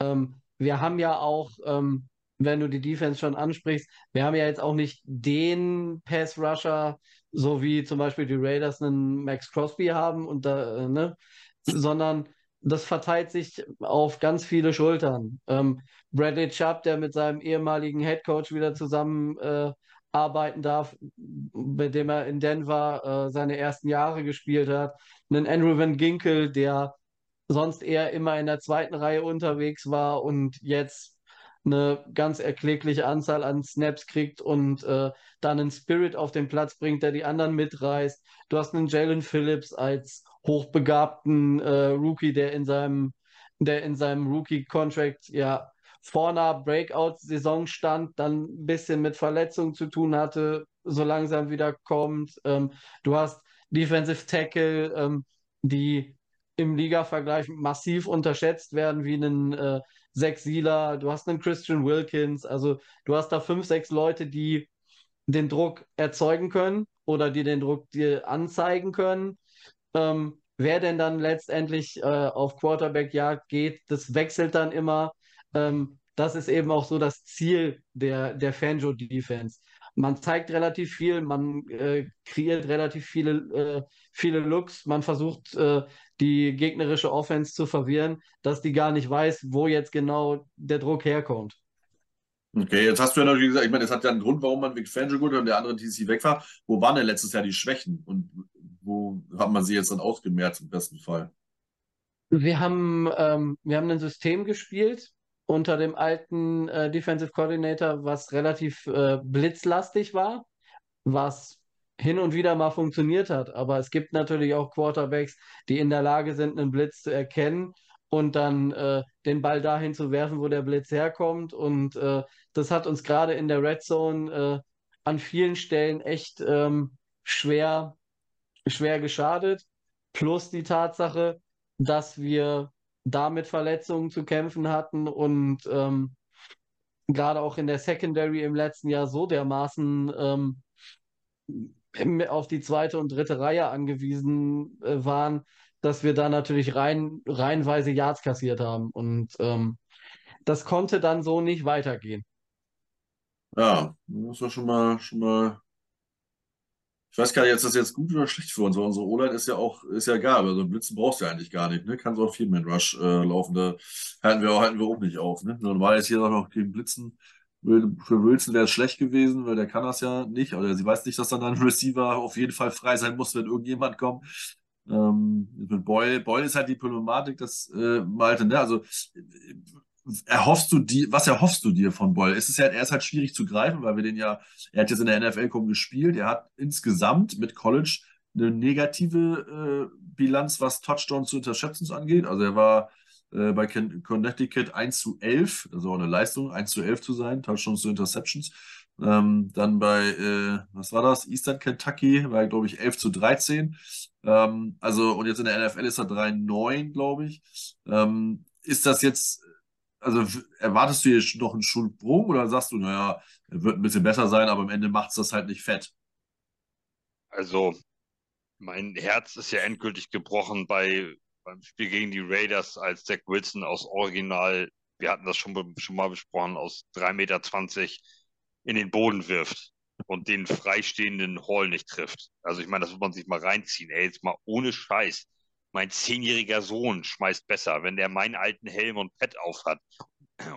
ähm, wir haben ja auch, ähm, wenn du die Defense schon ansprichst, wir haben ja jetzt auch nicht den Pass-Rusher, so wie zum Beispiel die Raiders einen Max Crosby haben und da, äh, ne, sondern das verteilt sich auf ganz viele Schultern. Ähm, Bradley Chubb, der mit seinem ehemaligen Head Coach wieder zusammen äh, arbeiten darf, mit dem er in Denver äh, seine ersten Jahre gespielt hat. Einen Andrew Van Ginkel, der sonst eher immer in der zweiten Reihe unterwegs war und jetzt eine ganz erklägliche Anzahl an Snaps kriegt und äh, dann einen Spirit auf den Platz bringt, der die anderen mitreißt. Du hast einen Jalen Phillips als hochbegabten äh, Rookie, der in seinem, der in seinem Rookie-Contract ja vor einer Breakout-Saison stand, dann ein bisschen mit Verletzungen zu tun hatte, so langsam wieder kommt. Ähm, du hast Defensive Tackle, ähm, die im Liga-Vergleich massiv unterschätzt werden, wie einen äh, Zach Sieler, du hast einen Christian Wilkins, also du hast da fünf, sechs Leute, die den Druck erzeugen können oder die den Druck dir anzeigen können. Ähm, wer denn dann letztendlich äh, auf Quarterback-Jagd geht, das wechselt dann immer. Ähm, das ist eben auch so das Ziel der, der Fanjo-Defense. Man zeigt relativ viel, man äh, kreiert relativ viele, äh, viele Looks, man versucht äh, die gegnerische Offense zu verwirren, dass die gar nicht weiß, wo jetzt genau der Druck herkommt. Okay, jetzt hast du ja natürlich gesagt, ich meine, es hat ja einen Grund, warum man Vic Fangio gut und der andere TC weg war. Wo waren denn letztes Jahr die Schwächen und wo hat man sie jetzt dann ausgemerzt im besten Fall? Wir haben, ähm, wir haben ein System gespielt unter dem alten äh, Defensive Coordinator, was relativ äh, blitzlastig war, was hin und wieder mal funktioniert hat. Aber es gibt natürlich auch Quarterbacks, die in der Lage sind, einen Blitz zu erkennen und dann äh, den Ball dahin zu werfen, wo der Blitz herkommt. Und äh, das hat uns gerade in der Red Zone äh, an vielen Stellen echt ähm, schwer, schwer geschadet. Plus die Tatsache, dass wir damit Verletzungen zu kämpfen hatten und ähm, gerade auch in der Secondary im letzten Jahr so dermaßen ähm, auf die zweite und dritte Reihe angewiesen äh, waren, dass wir da natürlich rein, reihenweise Yards kassiert haben. Und ähm, das konnte dann so nicht weitergehen. Ja, das war schon mal, schon mal. Ich weiß gar nicht, ist das jetzt gut oder schlecht für uns, weil unsere O-Line ist ja auch, ist ja egal, also Blitzen brauchst du ja eigentlich gar nicht, ne? Kannst auch Vier-Man-Rush äh, laufen, da halten wir, halten wir auch nicht auf, ne? Normal ist hier auch noch gegen Blitzen. Für Wilson wäre es schlecht gewesen, weil der kann das ja nicht, oder sie weiß nicht, dass dann ein Receiver auf jeden Fall frei sein muss, wenn irgendjemand kommt. Ähm, mit Boyle, Boyle ist halt die Problematik, dass äh, Malte, ne? Also erhoffst du die, was erhoffst du dir von Boyle? Es ist ja, er ist halt schwierig zu greifen, weil wir den ja, er hat jetzt in der NFL kaum gespielt, er hat insgesamt mit College eine negative äh, Bilanz, was Touchdowns zu Interceptions angeht. Also er war äh, bei Connecticut 1 zu 11, also auch eine Leistung, 1 zu 11 zu sein, Touchdowns zu Interceptions. Ähm, dann bei, äh, was war das? Eastern Kentucky war, glaube ich, 11 zu 13. Ähm, also, und jetzt in der NFL ist er 3-9, glaube ich. Ähm, ist das jetzt, also erwartest du hier noch einen Schulsprung oder sagst du, naja, wird ein bisschen besser sein, aber am Ende macht es das halt nicht fett? Also, mein Herz ist ja endgültig gebrochen bei, beim Spiel gegen die Raiders, als Zach Wilson aus Original, wir hatten das schon, schon mal besprochen, aus 3,20 Meter in den Boden wirft und den freistehenden Hall nicht trifft. Also ich meine, das muss man sich mal reinziehen. Ey, jetzt mal ohne Scheiß. Mein zehnjähriger Sohn schmeißt besser, wenn der meinen alten Helm und Pad aufhat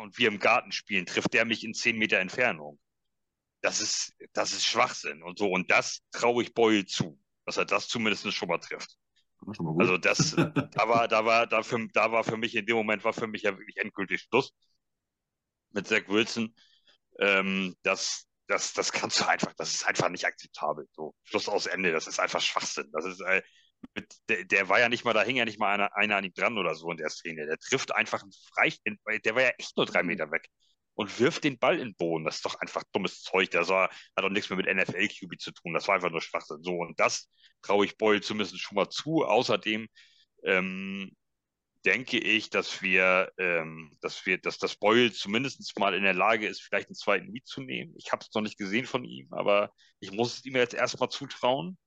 und wir im Garten spielen, trifft der mich in zehn Meter Entfernung. Das ist, das ist Schwachsinn und so. Und das traue ich Boyle zu, dass er das zumindest schon mal trifft. Also das, da war, da war, da, für, da war für mich in dem Moment war für mich ja wirklich endgültig Schluss mit Zach Wilson. Ähm, das, das, das kannst du einfach, das ist einfach nicht akzeptabel. So, Schluss aus Ende, das ist einfach Schwachsinn. Das ist, äh, mit, der, der, war ja nicht mal, da hing ja nicht mal einer, einer an ihm dran oder so in der Szene. Der trifft einfach einen Freistehen, der war ja echt nur drei mhm. Meter weg und wirft den Ball in den Boden. Das ist doch einfach dummes Zeug. Das war, hat auch nichts mehr mit NFL-QB zu tun. Das war einfach nur Schwachsinn. So, und das traue ich Boyle zumindest schon mal zu. Außerdem ähm, denke ich, dass wir, ähm, dass wir, dass das Boyle zumindest mal in der Lage ist, vielleicht einen zweiten Miet zu nehmen. Ich habe es noch nicht gesehen von ihm, aber ich muss es ihm jetzt erstmal zutrauen.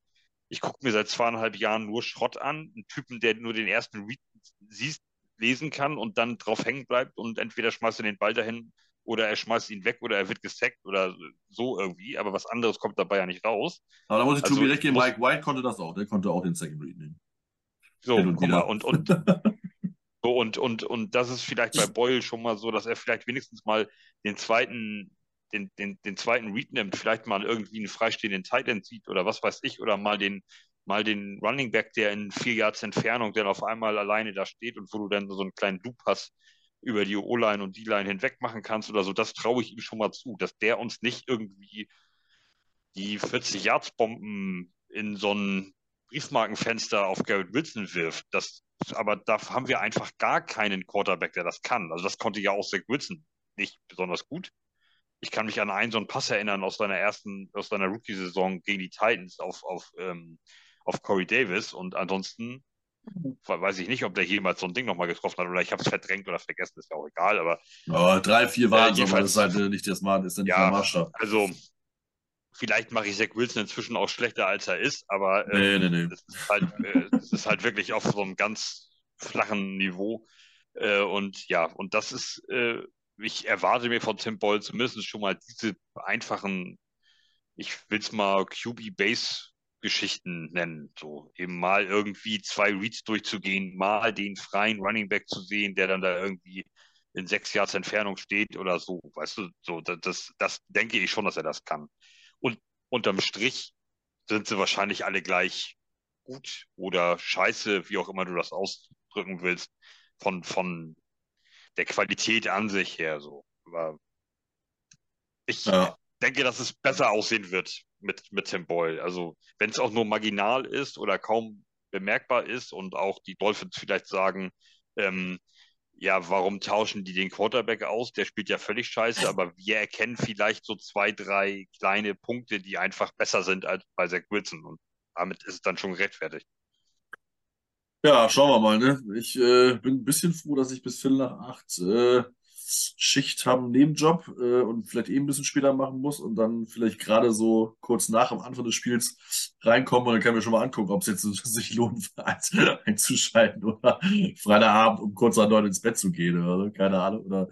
Ich gucke mir seit zweieinhalb Jahren nur Schrott an, einen Typen, der nur den ersten Read siehst, lesen kann und dann drauf hängen bleibt und entweder schmeißt er den Ball dahin oder er schmeißt ihn weg oder er wird gesackt oder so irgendwie, aber was anderes kommt dabei ja nicht raus. Aber da muss ich also, Tobi recht geben, Mike White konnte das auch, der konnte auch den Second Read nehmen. So, und, guck mal, und, und So, und, und, und das ist vielleicht bei Boyle schon mal so, dass er vielleicht wenigstens mal den zweiten, den, den, den zweiten Read nimmt, vielleicht mal irgendwie einen freistehenden Tight End sieht oder was weiß ich, oder mal den, mal den Running Back, der in vier Yards Entfernung dann auf einmal alleine da steht und wo du dann so einen kleinen Loop hast über die O-Line und die Line hinweg machen kannst oder so, das traue ich ihm schon mal zu, dass der uns nicht irgendwie die 40 Yards Bomben in so ein Briefmarkenfenster auf Garrett Wilson wirft. Das, aber da haben wir einfach gar keinen Quarterback, der das kann. Also das konnte ja auch Zach Wilson nicht besonders gut. Ich kann mich an einen so einen Pass erinnern aus seiner ersten, aus seiner Rookie-Saison gegen die Titans auf, auf, ähm, auf Corey Davis und ansonsten weiß ich nicht, ob der jemals so ein Ding nochmal getroffen hat oder ich habe es verdrängt oder vergessen, ist ja auch egal, aber. Oh, drei, vier waren äh, jedenfalls, das ist halt nicht das Mann, ist dann ja, der Maßstab. Also vielleicht mache ich Zach Wilson inzwischen auch schlechter, als er ist, aber ähm, nee, nee, nee. Das, ist halt, äh, das ist halt wirklich auf so einem ganz flachen Niveau. Äh, und ja, und das ist, äh, ich erwarte mir von Tim Boyle zumindest schon mal diese einfachen, ich will es mal QB-Base-Geschichten nennen. So eben mal irgendwie zwei Reads durchzugehen, mal den freien Running Back zu sehen, der dann da irgendwie in sechs Yards Entfernung steht oder so. Weißt du, so, das, das, das denke ich schon, dass er das kann. Und unterm Strich sind sie wahrscheinlich alle gleich gut oder scheiße, wie auch immer du das ausdrücken willst, von, von der Qualität an sich her so. Aber ich ja. denke, dass es besser aussehen wird mit, mit Tim Boyle. Also, wenn es auch nur marginal ist oder kaum bemerkbar ist und auch die Dolphins vielleicht sagen, ähm, ja, warum tauschen die den Quarterback aus? Der spielt ja völlig scheiße, aber wir erkennen vielleicht so zwei, drei kleine Punkte, die einfach besser sind als bei Zach Wilson. Und damit ist es dann schon gerechtfertigt. Ja, schauen wir mal. Ne? Ich äh, bin ein bisschen froh, dass ich bis Viertel nach acht äh, Schicht haben, Nebenjob äh, und vielleicht eben ein bisschen später machen muss und dann vielleicht gerade so kurz nach am Anfang des Spiels reinkommen und dann können wir schon mal angucken, ob es jetzt sich lohnt, einzuschalten oder Freitagabend um kurz nach neun ins Bett zu gehen oder so, keine Ahnung. Oder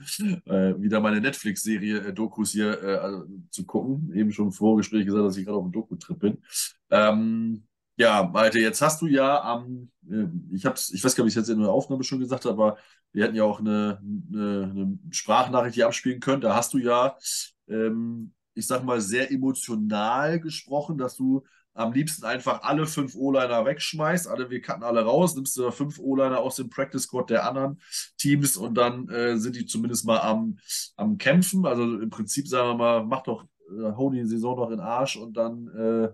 äh, wieder meine Netflix-Serie äh, Dokus hier also, zu gucken. Eben schon im Vorgespräch gesagt, dass ich gerade auf dem Doku-Trip bin. Ähm, ja, Malte, jetzt hast du ja am, ähm, ich ich weiß gar nicht, ob ich es jetzt in der Aufnahme schon gesagt habe, aber wir hätten ja auch eine, eine, eine Sprachnachricht hier abspielen können. Da hast du ja, ähm, ich sag mal, sehr emotional gesprochen, dass du am liebsten einfach alle fünf O-Liner wegschmeißt. Alle, wir cutten alle raus, nimmst du fünf O-Liner aus dem Practice Squad der anderen Teams und dann äh, sind die zumindest mal am, am Kämpfen. Also im Prinzip sagen wir mal, mach doch, äh, hau die Saison noch in den Arsch und dann äh,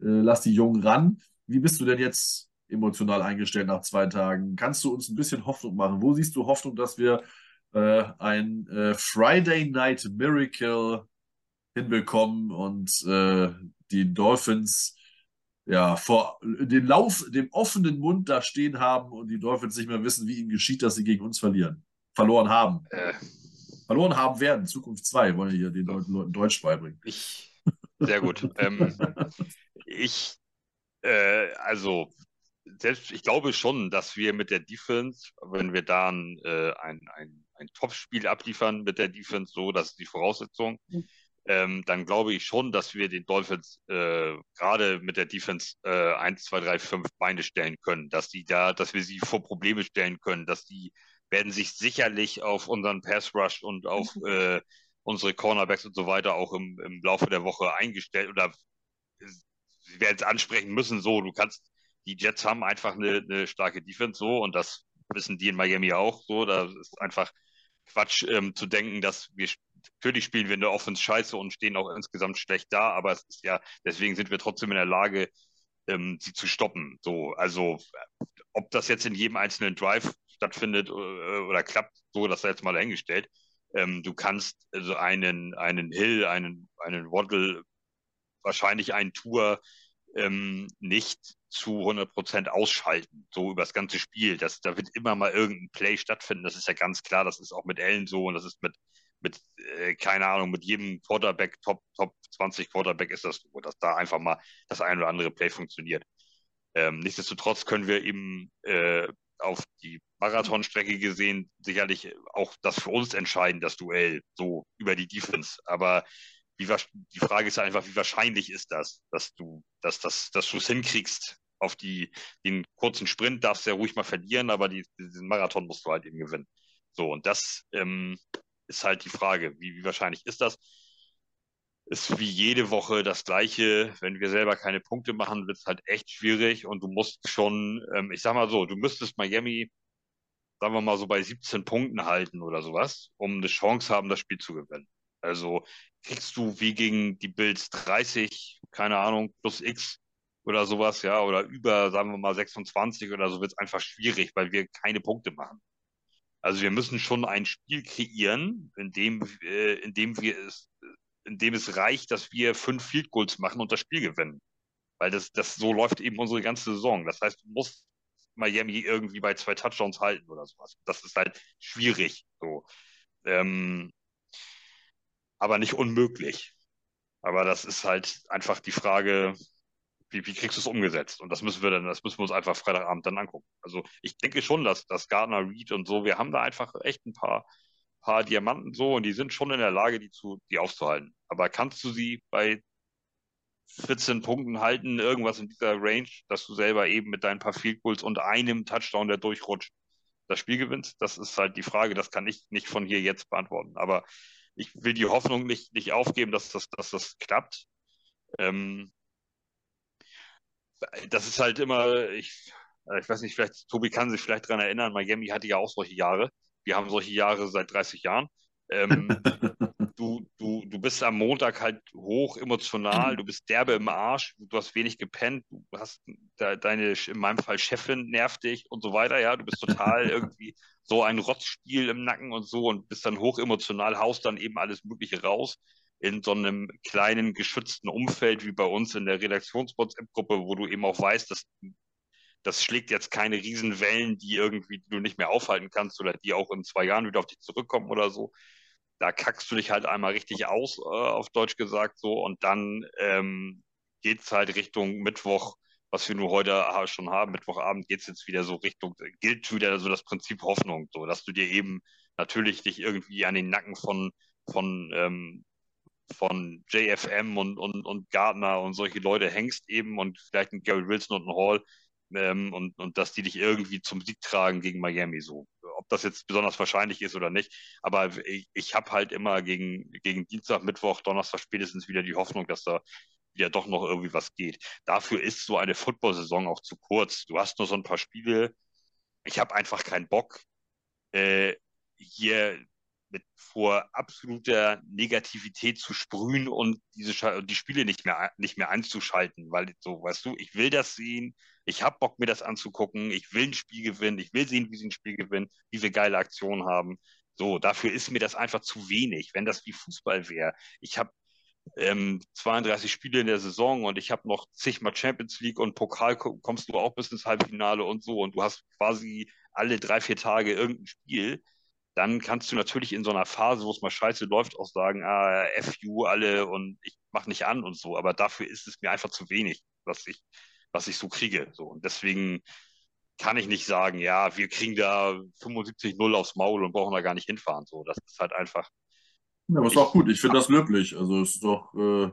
lass die Jungen ran. Wie bist du denn jetzt emotional eingestellt nach zwei Tagen? Kannst du uns ein bisschen Hoffnung machen? Wo siehst du Hoffnung, dass wir äh, ein äh, Friday Night Miracle hinbekommen und äh, die Dolphins ja vor den Lauf, dem offenen Mund da stehen haben und die Dolphins nicht mehr wissen, wie ihnen geschieht, dass sie gegen uns verlieren. Verloren haben. Äh. Verloren haben werden. Zukunft 2 wollen wir hier den Leuten Deutsch beibringen. Ich, sehr gut. ähm, ich, äh, also, selbst, ich glaube schon, dass wir mit der Defense, wenn wir da ein, äh, ein, ein, ein Top-Spiel abliefern mit der Defense, so, das ist die Voraussetzung, mhm. ähm, dann glaube ich schon, dass wir den Dolphins äh, gerade mit der Defense äh, 1, 2, 3, 5 Beine stellen können, dass die da, dass wir sie vor Probleme stellen können, dass die werden sich sicherlich auf unseren Pass Rush und auf mhm. äh, unsere Cornerbacks und so weiter auch im, im Laufe der Woche eingestellt oder sie werden es ansprechen müssen, so, du kannst, die Jets haben einfach eine, eine starke Defense, so, und das wissen die in Miami auch, so, da ist einfach Quatsch ähm, zu denken, dass wir, natürlich spielen wir in der Offense scheiße und stehen auch insgesamt schlecht da, aber es ist ja, deswegen sind wir trotzdem in der Lage, ähm, sie zu stoppen, so, also, ob das jetzt in jedem einzelnen Drive stattfindet äh, oder klappt, so, das sei jetzt mal dahingestellt. Ähm, du kannst also einen, einen Hill, einen, einen Waddle wahrscheinlich einen Tour ähm, nicht zu 100 Prozent ausschalten, so über das ganze Spiel. Das, da wird immer mal irgendein Play stattfinden. Das ist ja ganz klar. Das ist auch mit Allen so und das ist mit, mit äh, keine Ahnung, mit jedem Quarterback, Top, Top 20 Quarterback ist das so, dass da einfach mal das ein oder andere Play funktioniert. Ähm, nichtsdestotrotz können wir eben äh, auf die Marathonstrecke gesehen sicherlich auch das für uns entscheiden, das Duell, so über die Defense. Aber wie, die Frage ist einfach, wie wahrscheinlich ist das, dass du, dass, dass, dass es hinkriegst auf die, den kurzen Sprint darfst du ja ruhig mal verlieren, aber die, diesen Marathon musst du halt eben gewinnen. So, und das ähm, ist halt die Frage, wie, wie wahrscheinlich ist das? Ist wie jede Woche das Gleiche. Wenn wir selber keine Punkte machen, wird es halt echt schwierig und du musst schon, ähm, ich sag mal so, du müsstest Miami, sagen wir mal so bei 17 Punkten halten oder sowas, um eine Chance haben, das Spiel zu gewinnen. Also kriegst du wie gegen die Bills 30, keine Ahnung, plus X oder sowas, ja, oder über, sagen wir mal, 26 oder so, wird es einfach schwierig, weil wir keine Punkte machen. Also wir müssen schon ein Spiel kreieren, in dem, äh, in dem wir es, in dem es reicht, dass wir fünf Field Goals machen und das Spiel gewinnen. Weil das, das so läuft eben unsere ganze Saison. Das heißt, du musst Miami irgendwie bei zwei Touchdowns halten oder sowas. Das ist halt schwierig. So. Ähm, aber nicht unmöglich. Aber das ist halt einfach die Frage, wie, wie kriegst du es umgesetzt? Und das müssen wir dann, das müssen wir uns einfach Freitagabend dann angucken. Also ich denke schon, dass, dass Gardner Reed und so, wir haben da einfach echt ein paar, paar Diamanten so und die sind schon in der Lage, die zu, die aufzuhalten. Aber kannst du sie bei 14 Punkten halten, irgendwas in dieser Range, dass du selber eben mit deinen paar Field Goals und einem Touchdown, der durchrutscht, das Spiel gewinnst? Das ist halt die Frage, das kann ich nicht von hier jetzt beantworten. Aber ich will die Hoffnung nicht, nicht aufgeben, dass das, dass das klappt. Ähm, das ist halt immer, ich, ich weiß nicht, vielleicht, Tobi kann sich vielleicht daran erinnern, Miami hatte ja auch solche Jahre. Wir haben solche Jahre seit 30 Jahren. Ähm, du, du, du bist am Montag halt hoch emotional, du bist derbe im Arsch, du hast wenig gepennt, du hast de, deine, in meinem Fall Chefin nervt dich und so weiter, ja, du bist total irgendwie so ein Rotzspiel im Nacken und so und bist dann hoch emotional, haust dann eben alles Mögliche raus in so einem kleinen geschützten Umfeld wie bei uns in der Redaktionsbots-App-Gruppe, wo du eben auch weißt, dass das schlägt jetzt keine Riesenwellen, die irgendwie du nicht mehr aufhalten kannst oder die auch in zwei Jahren wieder auf dich zurückkommen oder so. Da kackst du dich halt einmal richtig aus, äh, auf Deutsch gesagt so, und dann ähm, geht es halt Richtung Mittwoch, was wir nur heute schon haben. Mittwochabend geht es jetzt wieder so Richtung, gilt wieder so das Prinzip Hoffnung, so dass du dir eben natürlich dich irgendwie an den Nacken von, von ähm, von JFM und, und, und Gardner und solche Leute hängst eben und vielleicht ein Gary Wilson und ein Hall ähm, und, und dass die dich irgendwie zum Sieg tragen gegen Miami so. Ob das jetzt besonders wahrscheinlich ist oder nicht, aber ich, ich habe halt immer gegen, gegen Dienstag, Mittwoch, Donnerstag spätestens wieder die Hoffnung, dass da wieder doch noch irgendwie was geht. Dafür ist so eine Football-Saison auch zu kurz. Du hast nur so ein paar Spiele. Ich habe einfach keinen Bock, äh, hier mit vor absoluter Negativität zu sprühen und diese die Spiele nicht mehr nicht mehr anzuschalten, weil so, weißt du, ich will das sehen, ich habe Bock mir das anzugucken, ich will ein Spiel gewinnen, ich will sehen, wie sie ein Spiel gewinnen, wie wir geile Aktionen haben. So, dafür ist mir das einfach zu wenig, wenn das wie Fußball wäre. Ich habe ähm, 32 Spiele in der Saison und ich habe noch zigmal Champions League und Pokal kommst du auch bis ins Halbfinale und so und du hast quasi alle drei, vier Tage irgendein Spiel dann kannst du natürlich in so einer Phase, wo es mal scheiße läuft, auch sagen, ah, FU alle und ich mache nicht an und so. Aber dafür ist es mir einfach zu wenig, was ich, was ich so kriege. So. Und deswegen kann ich nicht sagen, ja, wir kriegen da 75-0 aufs Maul und brauchen da gar nicht hinfahren. So, das ist halt einfach. Ja, aber ist auch gut. Ich finde das löblich. Also es ist doch, äh,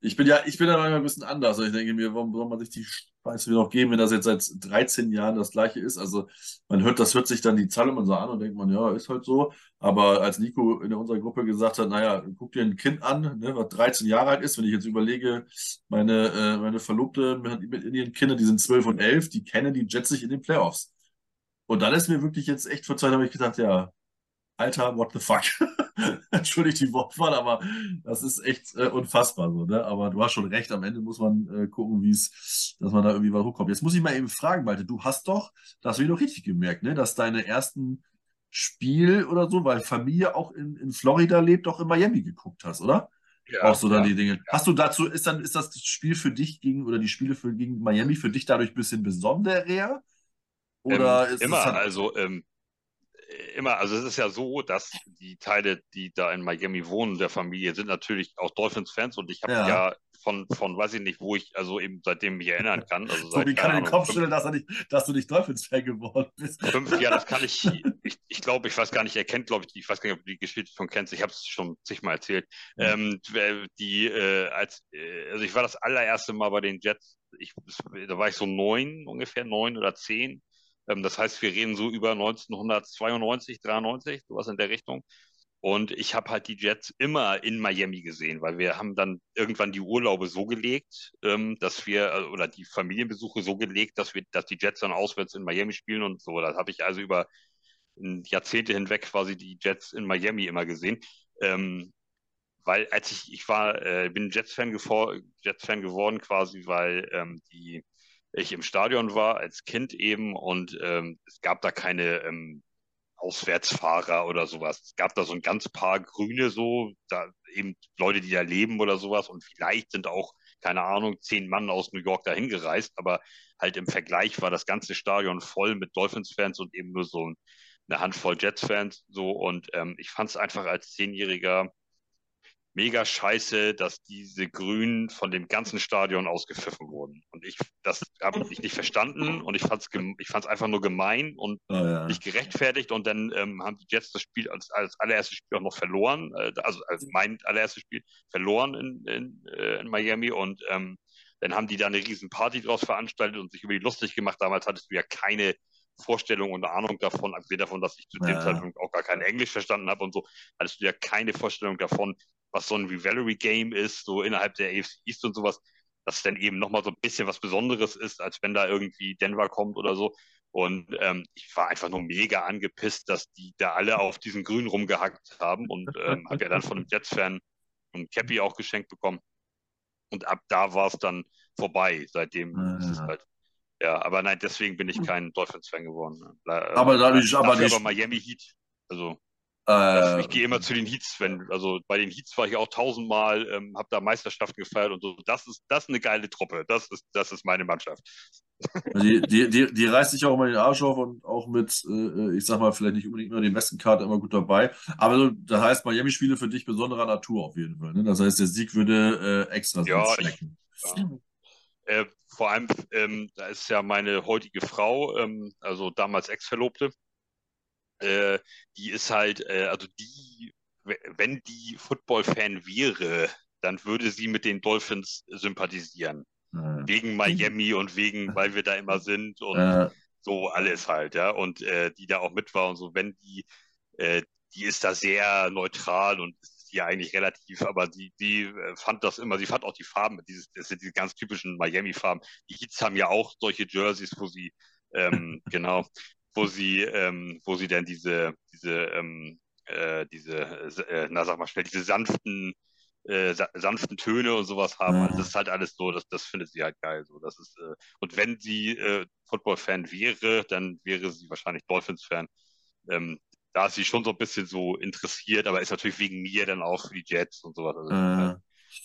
ich bin ja, ich bin ja manchmal ein bisschen anders. Ich denke mir, warum soll man sich die Scheiße wieder noch geben, wenn das jetzt seit 13 Jahren das gleiche ist? Also man hört, das hört sich dann die Zahl immer so an und denkt man, ja, ist halt so. Aber als Nico in unserer Gruppe gesagt hat, naja, guck dir ein Kind an, ne, was 13 Jahre alt ist, wenn ich jetzt überlege, meine, äh, meine Verlobte mit, mit ihren Kindern, die sind 12 und 11, die kennen die Jets nicht in den Playoffs. Und dann ist mir wirklich jetzt echt vor Zeit, habe ich gedacht, ja, Alter, what the fuck? Entschuldigt die Wortwahl, aber das ist echt äh, unfassbar so, ne? Aber du hast schon recht, am Ende muss man äh, gucken, wie es, dass man da irgendwie was hochkommt. Jetzt muss ich mal eben fragen, Malte, du hast doch, das habe ich doch richtig gemerkt, ne? Dass deine ersten Spiel oder so, weil Familie auch in, in Florida lebt, auch in Miami geguckt hast, oder? Ja, auch so dann ja, die Dinge. Ja. Hast du dazu, ist dann, ist das Spiel für dich gegen, oder die Spiele für, gegen Miami für dich dadurch ein bisschen besonderer? Oder ähm, ist immer, halt also ähm, immer, also es ist ja so, dass die Teile, die da in Miami wohnen, der Familie, sind natürlich auch Dolphins-Fans und ich habe ja. ja. von, von, weiß ich nicht, wo ich, also eben seitdem mich erinnern kann. Also seit, Tobi kann den Kopf schütteln, dass, er nicht, dass du nicht Dolphins-Fan geworden bist. Fünf, ja, das kann ich, ich, ich glaube, ich weiß gar nicht, er kennt, glaube ich, ich weiß gar nicht, ob du die Geschichte schon kennst, ich habe es schon zigmal erzählt. Mhm. Ähm, die, äh, als, äh, also ich war das allererste Mal bei den Jets, ich, da war ich so neun, ungefähr neun oder zehn ähm, das heißt, wir reden so über 1992, 93, sowas in der Richtung. Und ich habe halt die Jets immer in Miami gesehen, weil wir haben dann irgendwann die Urlaube so gelegt, ähm, dass wir, äh, oder die Familienbesuche so gelegt, dass wir, dass die Jets dann auswärts in Miami spielen und so. Da habe ich also über Jahrzehnte hinweg quasi die Jets in Miami immer gesehen. Ähm, weil als ich, ich war, äh, bin Jets-Fan Jets geworden quasi, weil ähm, die ich im Stadion war als Kind eben und ähm, es gab da keine ähm, Auswärtsfahrer oder sowas. Es gab da so ein ganz paar Grüne so, da eben Leute, die da leben oder sowas und vielleicht sind auch, keine Ahnung, zehn Mann aus New York dahin gereist, aber halt im Vergleich war das ganze Stadion voll mit Dolphins-Fans und eben nur so eine Handvoll Jets-Fans so und ähm, ich fand es einfach als Zehnjähriger mega scheiße, dass diese Grünen von dem ganzen Stadion ausgepfiffen wurden. Und ich, das habe ich nicht verstanden und ich fand es ich fand's einfach nur gemein und oh, ja. nicht gerechtfertigt. Und dann ähm, haben die Jets das Spiel als, als allererstes Spiel auch noch verloren, äh, also als mein allererstes Spiel verloren in, in, äh, in Miami und ähm, dann haben die da eine riesen Party draus veranstaltet und sich über die lustig gemacht. Damals hattest du ja keine Vorstellung und Ahnung davon, abgesehen davon, dass ich zu dem ja. Zeitpunkt auch gar kein Englisch verstanden habe und so, hattest du ja keine Vorstellung davon, was so ein Rivalry Game ist, so innerhalb der AFC East und sowas, dass es dann eben nochmal so ein bisschen was Besonderes ist, als wenn da irgendwie Denver kommt oder so. Und ähm, ich war einfach nur mega angepisst, dass die da alle auf diesen Grün rumgehackt haben und ähm, habe ja dann von einem Jets-Fan ein Cappy auch geschenkt bekommen. Und ab da war es dann vorbei. Seitdem ja, ist es halt ja, aber nein, deswegen bin ich hm. kein Dolphins-Fan geworden. Aber dadurch, aber nicht. Aber Miami Heat. Also, äh, ich gehe immer zu den Heats, wenn, also bei den Heats war ich auch tausendmal, ähm, habe da Meisterschaften gefeiert und so. Das ist, das ist eine geile Truppe. Das ist, das ist meine Mannschaft. Die, die, die, die reißt sich auch immer den Arsch auf und auch mit, äh, ich sag mal, vielleicht nicht unbedingt nur den besten Karte immer gut dabei. Aber das heißt, Miami-Spiele für dich besonderer Natur auf jeden Fall. Ne? Das heißt, der Sieg würde äh, extra ja, schmecken. Ja. Äh, vor allem, ähm, da ist ja meine heutige Frau, ähm, also damals Ex-Verlobte, äh, die ist halt, äh, also die, wenn die Football-Fan wäre, dann würde sie mit den Dolphins sympathisieren. Ja. Wegen Miami und wegen, weil wir da immer sind und ja. so alles halt, ja. Und äh, die da auch mit war und so, wenn die, äh, die ist da sehr neutral und die ja eigentlich relativ, aber die, die äh, fand das immer, sie fand auch die Farben, dieses, das sind diese ganz typischen Miami-Farben. Die Heats haben ja auch solche Jerseys, wo sie, ähm, genau, wo sie, ähm, wo sie dann diese, diese, ähm, äh, diese, äh, na sag mal schnell, diese sanften, äh, sanften Töne und sowas haben. Also das ist halt alles so, das, das findet sie halt geil. So. Das ist, äh, und wenn sie äh, Football-Fan wäre, dann wäre sie wahrscheinlich Dolphins-Fan. Ähm, da ist sie schon so ein bisschen so interessiert, aber ist natürlich wegen mir dann auch für die Jets und sowas. Also, äh,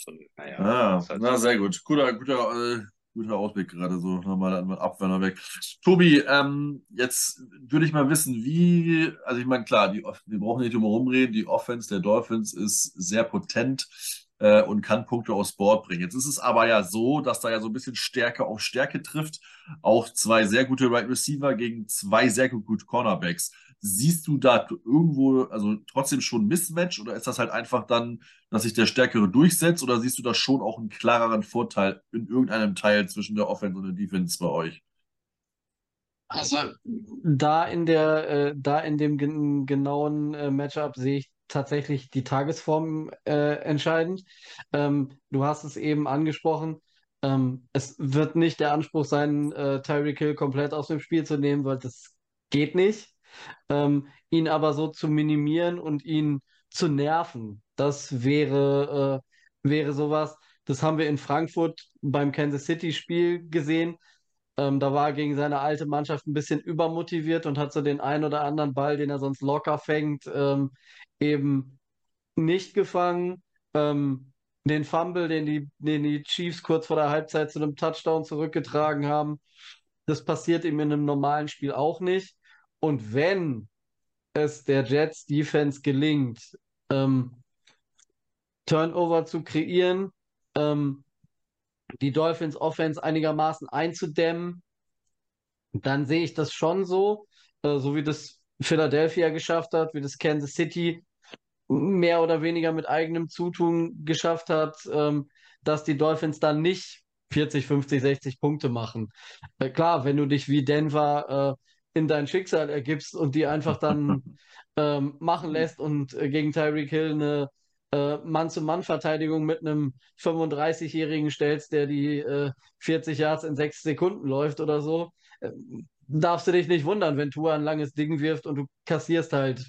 und, naja, ah, halt na, sehr gut. Guter, guter, äh, guter Ausblick gerade so. Nochmal an Abwerner weg. Tobi, ähm, jetzt würde ich mal wissen, wie, also ich meine, klar, die, wir brauchen nicht drum herum reden, die Offense der Dolphins ist sehr potent äh, und kann Punkte aufs Board bringen. Jetzt ist es aber ja so, dass da ja so ein bisschen Stärke auf Stärke trifft. Auch zwei sehr gute Right Receiver gegen zwei sehr gute Cornerbacks. Siehst du da irgendwo, also trotzdem schon Mismatch oder ist das halt einfach dann, dass sich der Stärkere durchsetzt oder siehst du da schon auch einen klareren Vorteil in irgendeinem Teil zwischen der Offense und der Defense bei euch? Also da in der, äh, da in dem gen genauen äh, Matchup sehe ich tatsächlich die Tagesform äh, entscheidend. Ähm, du hast es eben angesprochen. Ähm, es wird nicht der Anspruch sein, äh, Tyreek Hill komplett aus dem Spiel zu nehmen, weil das geht nicht. Ähm, ihn aber so zu minimieren und ihn zu nerven, das wäre, äh, wäre sowas. Das haben wir in Frankfurt beim Kansas City-Spiel gesehen. Ähm, da war er gegen seine alte Mannschaft ein bisschen übermotiviert und hat so den einen oder anderen Ball, den er sonst locker fängt, ähm, eben nicht gefangen. Ähm, den Fumble, den die, den die Chiefs kurz vor der Halbzeit zu einem Touchdown zurückgetragen haben, das passiert ihm in einem normalen Spiel auch nicht. Und wenn es der Jets Defense gelingt, ähm, Turnover zu kreieren, ähm, die Dolphins Offense einigermaßen einzudämmen, dann sehe ich das schon so, äh, so wie das Philadelphia geschafft hat, wie das Kansas City mehr oder weniger mit eigenem Zutun geschafft hat, ähm, dass die Dolphins dann nicht 40, 50, 60 Punkte machen. Äh, klar, wenn du dich wie Denver äh, in dein Schicksal ergibst und die einfach dann ähm, machen lässt und äh, gegen Tyreek Hill eine äh, Mann-zu-Mann-Verteidigung mit einem 35-Jährigen stellst, der die äh, 40 Yards in sechs Sekunden läuft oder so, äh, darfst du dich nicht wundern, wenn Tua ein langes Ding wirft und du kassierst halt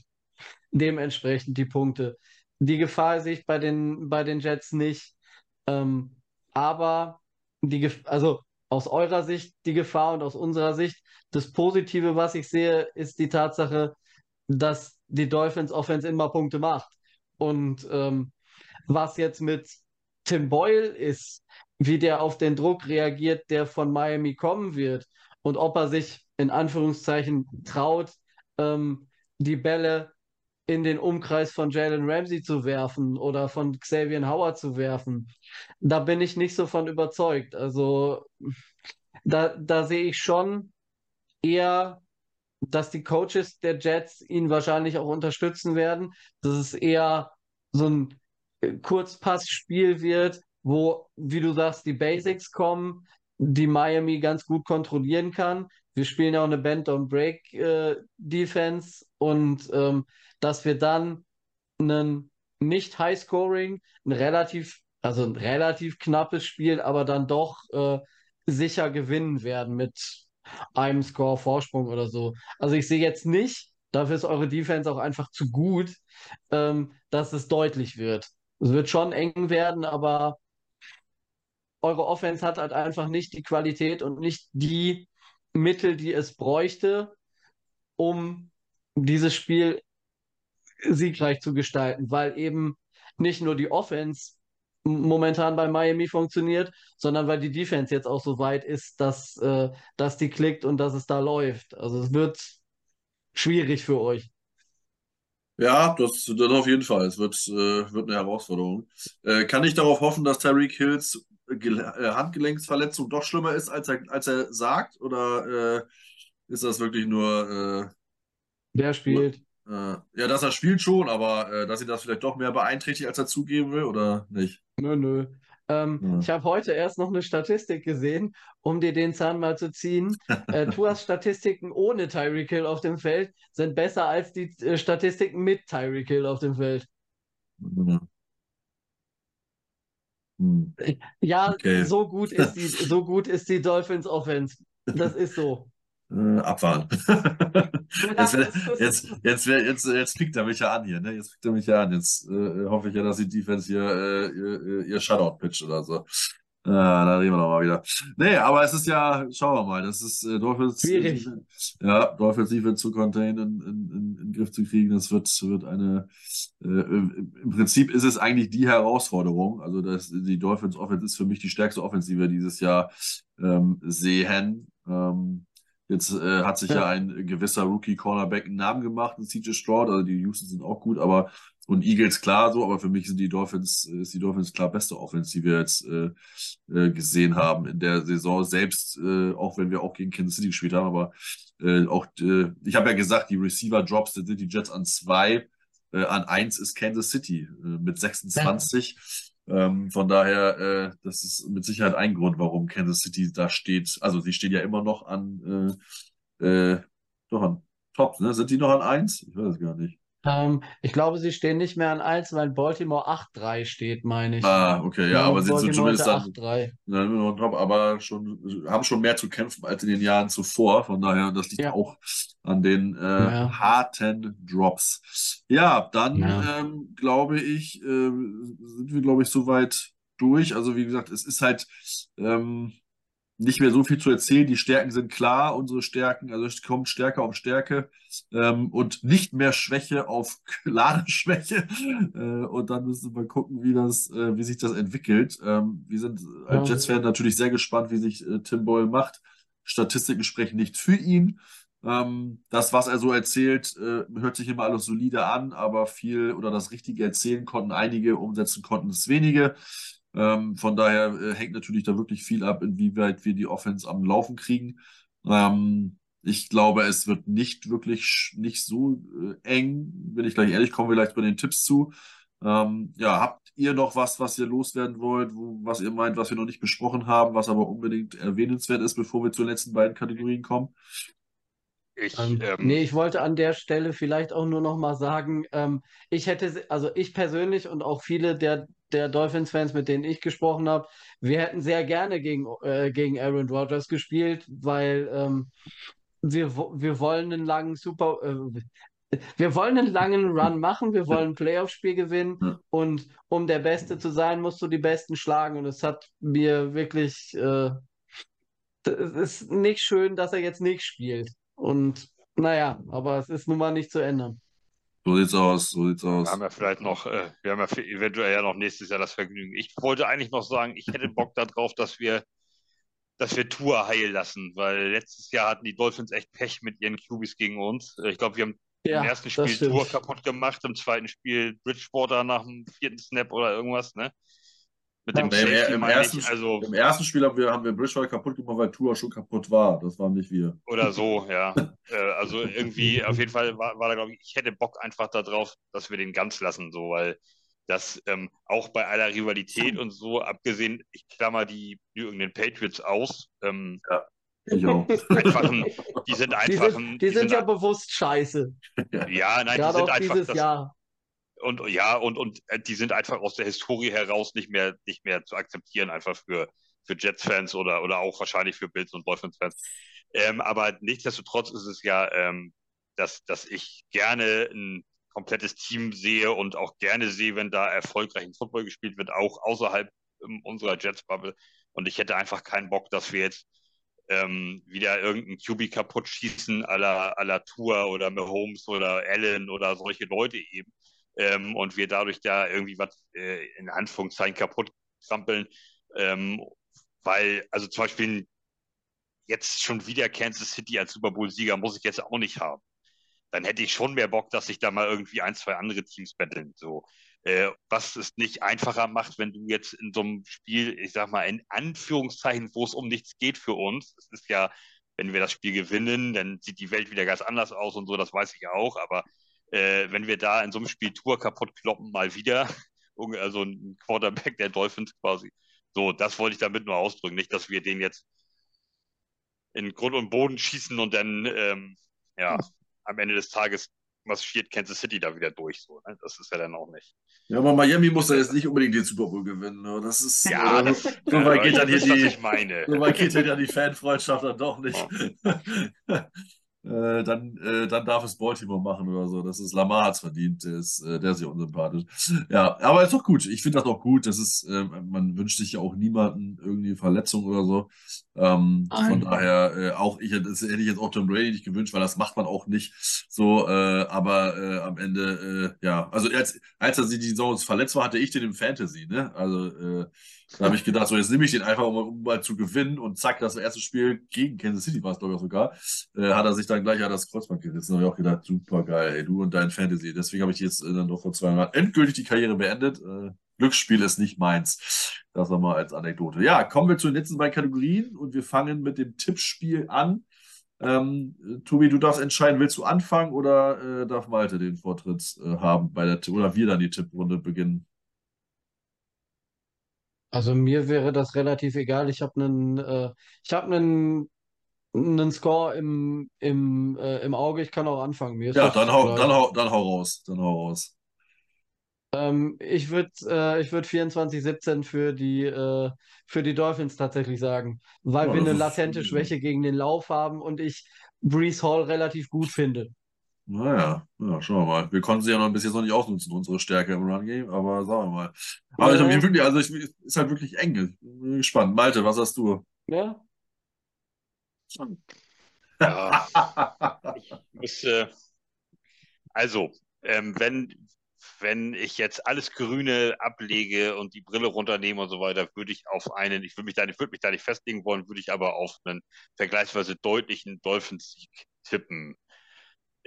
dementsprechend die Punkte. Die Gefahr sehe ich bei den, bei den Jets nicht. Ähm, aber die, also aus eurer Sicht die Gefahr und aus unserer Sicht das Positive, was ich sehe, ist die Tatsache, dass die Dolphins Offense immer Punkte macht. Und ähm, was jetzt mit Tim Boyle ist, wie der auf den Druck reagiert, der von Miami kommen wird und ob er sich in Anführungszeichen traut, ähm, die Bälle in den Umkreis von Jalen Ramsey zu werfen oder von Xavier Howard zu werfen. Da bin ich nicht so von überzeugt. Also da, da sehe ich schon eher, dass die Coaches der Jets ihn wahrscheinlich auch unterstützen werden, dass es eher so ein Kurzpassspiel wird, wo, wie du sagst, die Basics kommen, die Miami ganz gut kontrollieren kann. Wir spielen ja auch eine Bend-on-Break-Defense äh, und ähm, dass wir dann einen nicht High-Scoring, ein relativ, also ein relativ knappes Spiel, aber dann doch äh, sicher gewinnen werden mit einem Score Vorsprung oder so. Also ich sehe jetzt nicht, dafür ist eure Defense auch einfach zu gut, ähm, dass es deutlich wird. Es wird schon eng werden, aber eure Offense hat halt einfach nicht die Qualität und nicht die Mittel, die es bräuchte, um dieses Spiel siegreich zu gestalten, weil eben nicht nur die Offense momentan bei Miami funktioniert, sondern weil die Defense jetzt auch so weit ist, dass, äh, dass die klickt und dass es da läuft. Also es wird schwierig für euch. Ja, das, das auf jeden Fall. Es wird, äh, wird eine Herausforderung. Äh, kann ich darauf hoffen, dass Tyreek Hills äh, Handgelenksverletzung doch schlimmer ist, als er, als er sagt? Oder äh, ist das wirklich nur. Wer spielt? Äh, ja, dass er spielt schon, aber äh, dass sie das vielleicht doch mehr beeinträchtigt, als er zugeben will, oder nicht? Nö, nö. Ähm, ja. Ich habe heute erst noch eine Statistik gesehen, um dir den Zahn mal zu ziehen. äh, Tuas Statistiken ohne Tyreek Hill auf dem Feld sind besser als die äh, Statistiken mit Tyreek Hill auf dem Feld. Ja. Hm. Ja, okay. so gut ist die, so gut ist die Dolphins Offense. Das ist so äh, abfahren. jetzt, jetzt, jetzt, jetzt, jetzt, piekt er mich ja an hier, ne? Jetzt piekt er mich ja an. Jetzt äh, hoffe ich ja, dass die Defense hier äh, ihr, ihr Shutout pitcht oder so. Äh, da reden wir nochmal wieder. Nee, aber es ist ja, schauen wir mal, das ist äh, Dolphins. Schwierig. Ja, Dolphins Defense zu containen, in, in, in, in, Griff zu kriegen, das wird, wird eine, äh, im Prinzip ist es eigentlich die Herausforderung. Also das, die Dolphins Offense ist für mich die stärkste Offensive dieses Jahr ähm, sehen. Ähm, Jetzt äh, hat sich ja. ja. ein gewisser Rookie-Cornerback einen Namen gemacht, ein CJ Stroud, also die Houston sind auch gut, aber und Eagles klar so, aber für mich sind die Dolphins, ist die Dolphins klar beste Offense, die wir jetzt äh, äh, gesehen haben in der Saison selbst, äh, auch wenn wir auch gegen Kansas City gespielt haben, aber äh, auch, äh, ich habe ja gesagt, die Receiver-Drops sind die Jets an zwei, äh, an eins ist Kansas City äh, mit 26. Ja. Ähm, von daher, äh, das ist mit Sicherheit ein Grund, warum Kansas City da steht. Also sie stehen ja immer noch an, äh, äh, doch an Top, ne? Sind die noch an 1? Ich weiß es gar nicht. Ähm, ich glaube, sie stehen nicht mehr an 1, weil Baltimore 8-3 steht, meine ich. Ah, okay, ja, aber sie sind zumindest dann, dann top, aber schon, haben schon mehr zu kämpfen als in den Jahren zuvor. Von daher, das liegt ja. auch an den äh, ja. harten Drops. Ja, dann ja. Ähm, glaube ich, äh, sind wir, glaube ich, soweit durch. Also, wie gesagt, es ist halt. Ähm, nicht mehr so viel zu erzählen. Die Stärken sind klar, unsere Stärken. Also es kommt Stärke auf Stärke ähm, und nicht mehr Schwäche auf klare Schwäche. Äh, und dann müssen wir gucken, wie, das, äh, wie sich das entwickelt. Ähm, wir sind als Jets-Fan natürlich sehr gespannt, wie sich äh, Tim Boyle macht. Statistiken sprechen nicht für ihn. Ähm, das, was er so erzählt, äh, hört sich immer alles solide an, aber viel oder das Richtige erzählen konnten einige, umsetzen konnten es wenige. Ähm, von daher äh, hängt natürlich da wirklich viel ab, inwieweit wir die Offense am Laufen kriegen. Ähm, ich glaube, es wird nicht wirklich nicht so äh, eng, wenn ich gleich ehrlich, kommen wir gleich bei den Tipps zu. Ähm, ja, habt ihr noch was, was ihr loswerden wollt, wo, was ihr meint, was wir noch nicht besprochen haben, was aber unbedingt erwähnenswert ist, bevor wir zu den letzten beiden Kategorien kommen? Ich, ähm, ähm, nee, ich wollte an der Stelle vielleicht auch nur noch mal sagen, ähm, ich hätte, also ich persönlich und auch viele der, der Dolphins-Fans, mit denen ich gesprochen habe, wir hätten sehr gerne gegen, äh, gegen Aaron Rodgers gespielt, weil ähm, wir, wir wollen einen langen Super, äh, wir wollen einen langen Run machen, wir wollen ein Playoff-Spiel gewinnen und um der Beste zu sein, musst du die Besten schlagen und es hat mir wirklich, äh, es ist nicht schön, dass er jetzt nicht spielt. Und naja, aber es ist nun mal nicht zu ändern. So sieht's aus, so sieht's aus. Wir haben ja vielleicht noch, äh, wir haben ja eventuell ja noch nächstes Jahr das Vergnügen. Ich wollte eigentlich noch sagen, ich hätte Bock darauf, dass wir, dass wir Tour heil lassen, weil letztes Jahr hatten die Dolphins echt Pech mit ihren QBs gegen uns. Ich glaube, wir haben ja, Im ersten Spiel Tour kaputt gemacht, im zweiten Spiel Bridgewater nach dem vierten Snap oder irgendwas, ne? Mit dem ja, im, ersten, also, Im ersten Spiel haben wir, haben wir Bridgewater kaputt gemacht, weil Tour schon kaputt war. Das waren nicht wir. Oder so, ja. äh, also irgendwie, auf jeden Fall war, war da, glaube ich, ich hätte Bock einfach darauf, dass wir den ganz lassen, so, weil das ähm, auch bei aller Rivalität und so, abgesehen, ich klammer die New England Patriots aus, ähm, ja. Ich auch. Einfachen, die sind einfach. Die sind, die die sind, sind ja bewusst scheiße. Ja, nein, Gerade die sind einfach. Dieses das, Jahr. Und ja, und, und äh, die sind einfach aus der Historie heraus nicht mehr, nicht mehr zu akzeptieren, einfach für, für Jets-Fans oder, oder auch wahrscheinlich für Bills- und Dolphins-Fans. Ähm, aber nichtsdestotrotz ist es ja, ähm, dass, dass ich gerne ein komplettes Team sehe und auch gerne sehe, wenn da erfolgreichen Football gespielt wird, auch außerhalb ähm, unserer Jets-Bubble. Und ich hätte einfach keinen Bock, dass wir jetzt ähm, wieder irgendeinen QB kaputt schießen, à la, à la Tour oder Mahomes oder Allen oder solche Leute eben. Ähm, und wir dadurch da irgendwie was äh, in Anführungszeichen kaputt trampeln. Ähm, weil, also zum Beispiel jetzt schon wieder Kansas City als Super Bowl-Sieger muss ich jetzt auch nicht haben. Dann hätte ich schon mehr Bock, dass sich da mal irgendwie ein, zwei andere Teams betteln. So. Äh, was es nicht einfacher macht, wenn du jetzt in so einem Spiel, ich sag mal, in Anführungszeichen, wo es um nichts geht für uns, es ist ja, wenn wir das Spiel gewinnen, dann sieht die Welt wieder ganz anders aus und so, das weiß ich auch, aber äh, wenn wir da in so einem Spiel Tour kaputt kloppen, mal wieder, also ein Quarterback der Dolphins quasi, so, das wollte ich damit nur ausdrücken, nicht, dass wir den jetzt in Grund und Boden schießen und dann, ähm, ja, am Ende des Tages marschiert Kansas City da wieder durch. So, ne? Das ist ja dann auch nicht. Ja, aber Miami muss da jetzt nicht unbedingt den Super Bowl gewinnen. Ne? Das ist, ja, das, so weit geht dann hier die, so weit geht ja die Fanfreundschaft dann doch nicht. Oh. Äh, dann, äh, dann darf es Baltimore machen oder so. Das ist Lamar hat es verdient, der ist, äh, der ist ja unsympathisch. Ja, aber ist doch gut. Ich finde das auch gut. Das ist, äh, man wünscht sich ja auch niemanden irgendwie Verletzung oder so. Ähm, von daher, äh, auch ich, das hätte ich jetzt auch Tom Brady nicht gewünscht, weil das macht man auch nicht so. Äh, aber am Ende, ja, also als, als er sie die Saison verletzt war, hatte ich den im Fantasy, ne? Also da habe ich gedacht, so jetzt nehme ich den einfach, um, um, mal zu gewinnen und zack, das erste Spiel gegen Kansas City war es, glaube ich, sogar, äh, hat er sich dann gleich ja das Kreuzband gerissen. Da habe ich auch gedacht, super geil, ey, du und dein Fantasy. Deswegen habe ich jetzt äh, dann doch vor zwei Jahren endgültig die Karriere beendet. Äh, Glücksspiel ist nicht meins. Das nochmal als Anekdote. Ja, kommen wir zu den letzten beiden Kategorien und wir fangen mit dem Tippspiel an. Ähm, Tobi, du darfst entscheiden, willst du anfangen oder äh, darf Malte den Vortritt äh, haben bei der oder wir dann die Tipprunde beginnen? Also mir wäre das relativ egal. Ich habe einen, äh, ich habe einen, einen Score im, im, äh, im Auge. Ich kann auch anfangen. Mir ist Ja, das dann hau, dann hau, dann hau raus. Dann hau raus. Ähm, ich würde äh, ich würd 24-17 für die, äh, für die Dolphins tatsächlich sagen, weil Ja, wir das eine ist, latente Schwäche gegen den Lauf haben und ich Breece Hall relativ gut finde. Naja, ja, schauen wir mal. Wir konnten sie ja noch bis jetzt noch nicht ausnutzen, unsere Stärke im Run-Game, aber sagen wir mal. Aber ich habe wirklich, also ich, ist halt wirklich eng. Ich bin gespannt. Malte, was hast du? ja. Ja, ich müsste, also, ähm, wenn, wenn ich jetzt alles Grüne ablege und die Brille runternehme und so weiter, würde ich auf einen, ich würde mich da nicht, würde mich da nicht festlegen wollen, würde ich aber auf einen vergleichsweise deutlichen Dolphins-Sieg tippen.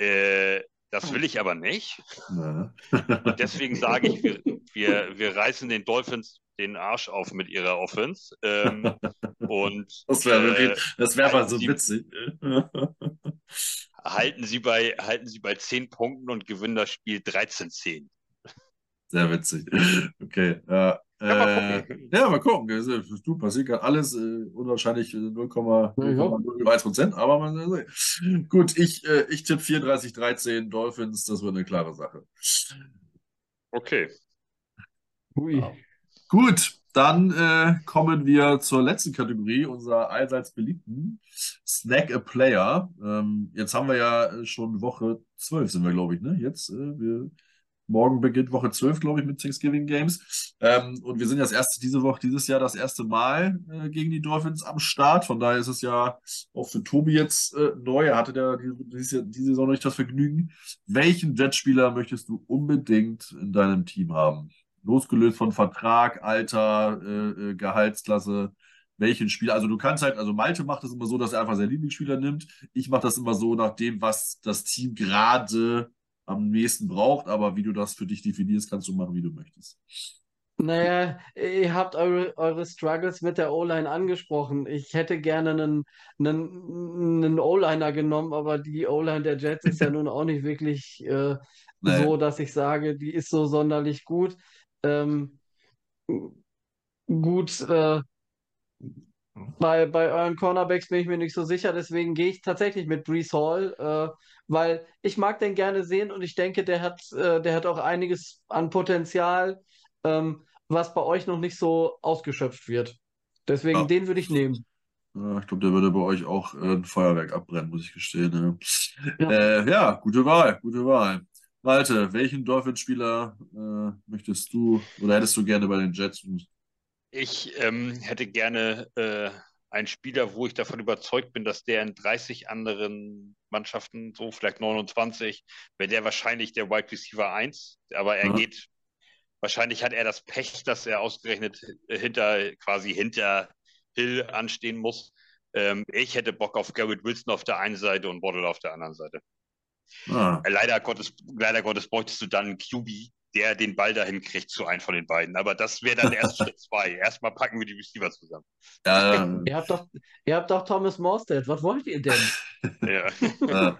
Äh, das will ich aber nicht. Ja. Und deswegen sage ich, wir, wir, wir reißen den Dolphins den Arsch auf mit ihrer Offense. Ähm, und Das wäre äh, das wäre mal so sie, witzig. halten sie bei, halten sie bei 10 Punkten und gewinnen das Spiel 13-10. Sehr witzig. Okay. Ja, Ja, mal äh, gucken. ja, mal gucken. Ist- Du passiert gerade alles, äh, unwahrscheinlich äh, 0,01 Prozent, aber man sehen. Gut, ich, äh, ich tippe 34-13 Dolphins, das wird eine klare Sache. Okay. Hui. Ja. Gut, dann äh, kommen wir zur letzten Kategorie, unserer allseits beliebten Snack a Player. Ähm, jetzt haben wir ja schon Woche 12, sind wir, glaube ich, ne? Jetzt, äh, wir, morgen beginnt Woche 12, glaube ich, mit Thanksgiving Games. Ähm, und wir sind ja das erste, diese Woche, dieses Jahr das erste Mal äh, gegen die Dolphins am Start. Von daher ist es ja auch für Tobi jetzt äh, neu. Er hatte ja diese, diese, Saison noch nicht das Vergnügen. Welchen Jetspieler möchtest du unbedingt in deinem Team haben? Losgelöst von Vertrag, Alter, äh, äh, Gehaltsklasse. welchen Spieler. Also du kannst halt, also Malte macht das immer so, dass er einfach seinen Lieblingsspieler nimmt. Ich mache das immer so nach dem, was das Team gerade am nächsten braucht. Aber wie du das für dich definierst, kannst du machen, wie du möchtest. Naja, ihr habt eure, eure Struggles mit der O-Line angesprochen. Ich hätte gerne einen, einen, einen O-Liner genommen, aber die O-Line der Jets ist ja nun auch nicht wirklich äh, so, dass ich sage, die ist so sonderlich gut. Ähm, gut, äh, bei, bei euren Cornerbacks bin ich mir nicht so sicher, deswegen gehe ich tatsächlich mit Brees Hall, äh, weil ich mag den gerne sehen und ich denke, der hat, äh, der hat auch einiges an Potenzial, ähm, was bei euch noch nicht so ausgeschöpft wird. Deswegen Ja. den würde ich nehmen. Ja, ich glaube, der würde bei euch auch äh, ein Feuerwerk abbrennen, muss ich gestehen. Ne? Ja. Äh, ja, gute Wahl, gute Wahl. Malte, welchen Dolphins-Spieler äh, möchtest du oder hättest du gerne bei den Jets? Ich ähm, hätte gerne äh, einen Spieler, wo ich davon überzeugt bin, dass der in 30 anderen Mannschaften, so vielleicht 29, wäre der wahrscheinlich der Wide Receiver 1. Aber er Ja. geht, wahrscheinlich hat er das Pech, dass er ausgerechnet hinter, quasi hinter Hill anstehen muss. Ähm, ich hätte Bock auf Garrett Wilson auf der einen Seite und Waddle auf der anderen Seite. Ah, Äh, Leider Gottes, leider Gottes bräuchtest du dann einen QB, der den Ball dahin kriegt zu einem von den beiden. Aber das wäre dann erst Schritt zwei. Erstmal packen wir die Receiver zusammen. ja, Ihr habt doch, ihr habt doch Thomas Morstead. Was wollt ihr denn? Ja. ja.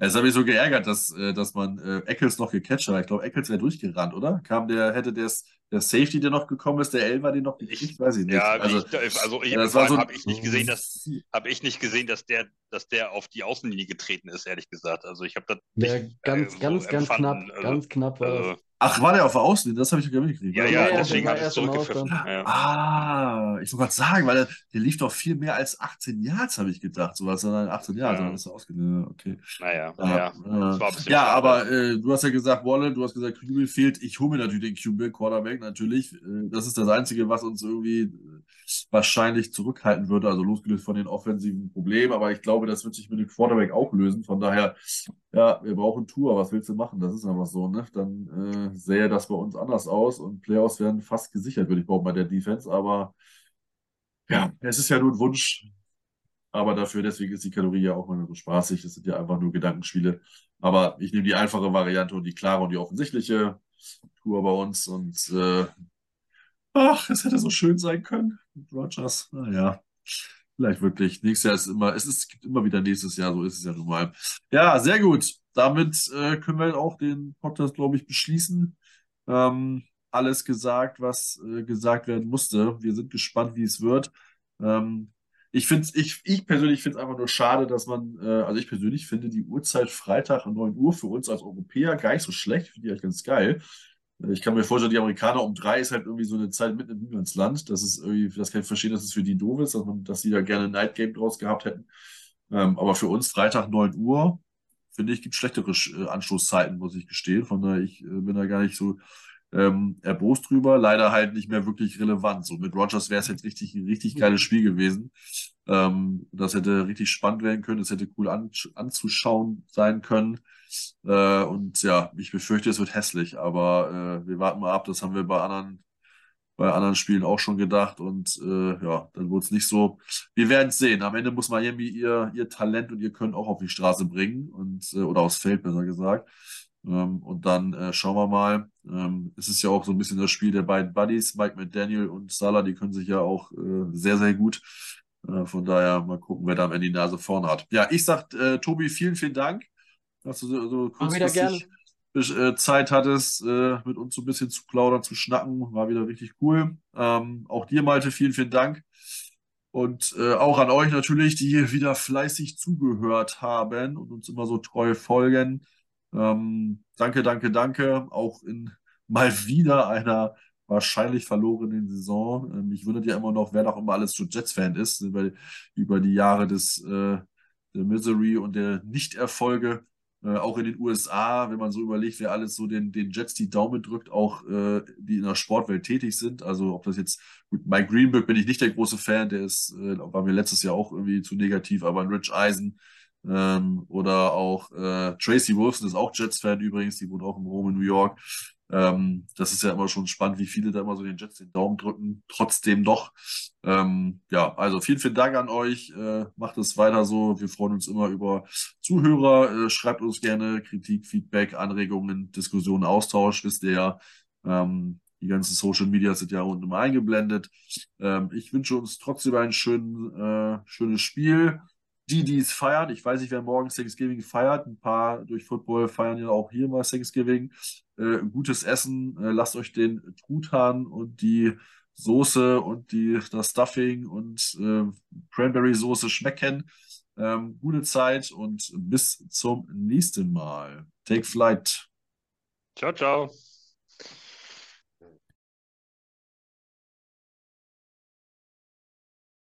Es hat mich so geärgert, dass, äh, dass man äh, Eccles noch gecatcht hat. Ich glaube, Eccles wäre durchgerannt, oder? Kam der, hätte der, der Safety, der noch gekommen ist, der Elfer den noch gekriegt? Weiß ich nicht. Ja, also, ich, also ich, das war so habe ich nicht gesehen, dass habe ich nicht gesehen, dass der, dass der auf die Außenlinie getreten ist, ehrlich gesagt. Also ich habe das Der nicht ganz, äh, ganz, so ganz knapp, empfanden. Also, ganz knapp war das. Ach, war der auf der Außenlinie? Das habe ich gar nicht gekriegt. ja, ja, Ja, ja, deswegen war habe ich zurückgepfiffen. Ja. Ah, ich wollte gerade sagen, weil der, der lief doch viel mehr als 18 Yards, habe ich gedacht. So was, sondern 18 Yards, Ja. dann ist er ausgegangen. Okay. Naja, Ja, naja. Das war ein bisschen ja schade. aber äh, du hast ja gesagt, Walle, du hast gesagt, QB fehlt. Ich hole mir natürlich den QB, Quarterback natürlich. Äh, das ist das Einzige, was uns irgendwie wahrscheinlich zurückhalten würde, also losgelöst von den offensiven Problemen. Aber ich glaube, das wird sich mit dem Quarterback auch lösen. Von daher, ja, wir brauchen Tour. Was willst du machen? Das ist einfach so, ne? Dann äh, sähe das bei uns anders aus und Playoffs werden fast gesichert, würde ich behaupten, bei der Defense. Aber ja, es ist ja nur ein Wunsch. Aber dafür, deswegen ist die Kalorie ja auch mal so spaßig. Das sind ja einfach nur Gedankenspiele. Aber ich nehme die einfache Variante und die klare und die offensichtliche Tour bei uns. Und äh, ach, es hätte so schön sein können Rogers. Naja, vielleicht wirklich. Nächstes Jahr ist immer, es ist, gibt immer wieder nächstes Jahr, so ist es ja nun mal. Ja, sehr gut. Damit äh, können wir auch den Podcast, glaube ich, beschließen. Ähm, alles gesagt, was äh, gesagt werden musste. Wir sind gespannt, wie es wird. Ähm, ich finde ich, ich persönlich finde es einfach nur schade, dass man, äh, also ich persönlich finde die Uhrzeit Freitag um 9 Uhr für uns als Europäer gar nicht so schlecht. Finde ich eigentlich ganz geil. Ich kann mir vorstellen, die Amerikaner um drei ist halt irgendwie so eine Zeit mitten im Niemandsland. Das ist irgendwie, das kann ich verstehen, dass es für die doof ist, dass man, dass sie da gerne ein Night Game draus gehabt hätten. Ähm, aber für uns Freitag 9 Uhr, finde ich, gibt es schlechtere äh, Anschlusszeiten, muss ich gestehen. Von daher, ich äh, bin da gar nicht so ähm, erbost drüber. Leider halt nicht mehr wirklich relevant. So mit Rogers wäre es jetzt richtig, ein richtig geiles Spiel gewesen. Ähm, das hätte richtig spannend werden können. Es hätte cool an, anzuschauen sein können. Äh, und ja, ich befürchte, es wird hässlich, aber äh, wir warten mal ab. Das haben wir bei anderen, bei anderen Spielen auch schon gedacht. Und äh, ja, dann wurde es nicht so. Wir werden es sehen. Am Ende muss Miami ihr, ihr Talent und ihr Können auch auf die Straße bringen und äh, oder aufs Feld, besser gesagt. Ähm, und dann äh, schauen wir mal. Ähm, es ist ja auch so ein bisschen das Spiel der beiden Buddies, Mike McDaniel und Salah, die können sich ja auch äh, sehr, sehr gut. Äh, von daher mal gucken, wer da am Ende die Nase vorne hat. Ja, ich sag, äh, Tobi, vielen, vielen Dank, dass du so, so kurzfristig äh, Zeit hattest, äh, mit uns so ein bisschen zu plaudern, zu schnacken. War wieder richtig cool. Ähm, auch dir, Malte, vielen, vielen Dank. Und äh, auch an euch natürlich, die hier wieder fleißig zugehört haben und uns immer so treu folgen. Ähm, danke, danke, danke. Auch in mal wieder einer wahrscheinlich verlorenen Saison. Ähm, mich wundert ja immer noch, wer noch immer alles so Jets-Fan ist, weil über die Jahre des äh, der Misery und der Nichterfolge, äh, auch in den USA, wenn man so überlegt, wer alles so den, den Jets die Daumen drückt, auch äh, die in der Sportwelt tätig sind. Also ob das jetzt, gut, Mike Greenberg bin ich nicht der große Fan, der ist, äh, war mir letztes Jahr auch irgendwie zu negativ, aber ein Rich Eisen, Ähm, oder auch äh, Tracy Wilson ist auch Jets-Fan übrigens, die wohnt auch im Home in New York. Ähm, das ist ja immer schon spannend, wie viele da immer so den Jets den Daumen drücken. Trotzdem doch. Ähm, ja, also vielen, vielen Dank an euch. Äh, macht es weiter so. Wir freuen uns immer über Zuhörer. Äh, schreibt uns gerne Kritik, Feedback, Anregungen, Diskussionen, Austausch. Wisst ihr ja. Ähm, die ganzen Social Media sind ja unten immer eingeblendet. Ähm, ich wünsche uns trotzdem ein schön, äh, schönes Spiel die, die es feiern, ich weiß nicht, wer morgen Thanksgiving feiert, ein paar durch Football feiern ja auch hier mal Thanksgiving. Äh, gutes Essen, äh, lasst euch den Truthahn und die Soße und die, das Stuffing und äh, Cranberry-Soße schmecken. Ähm, gute Zeit und bis zum nächsten Mal. Take flight. Ciao, ciao.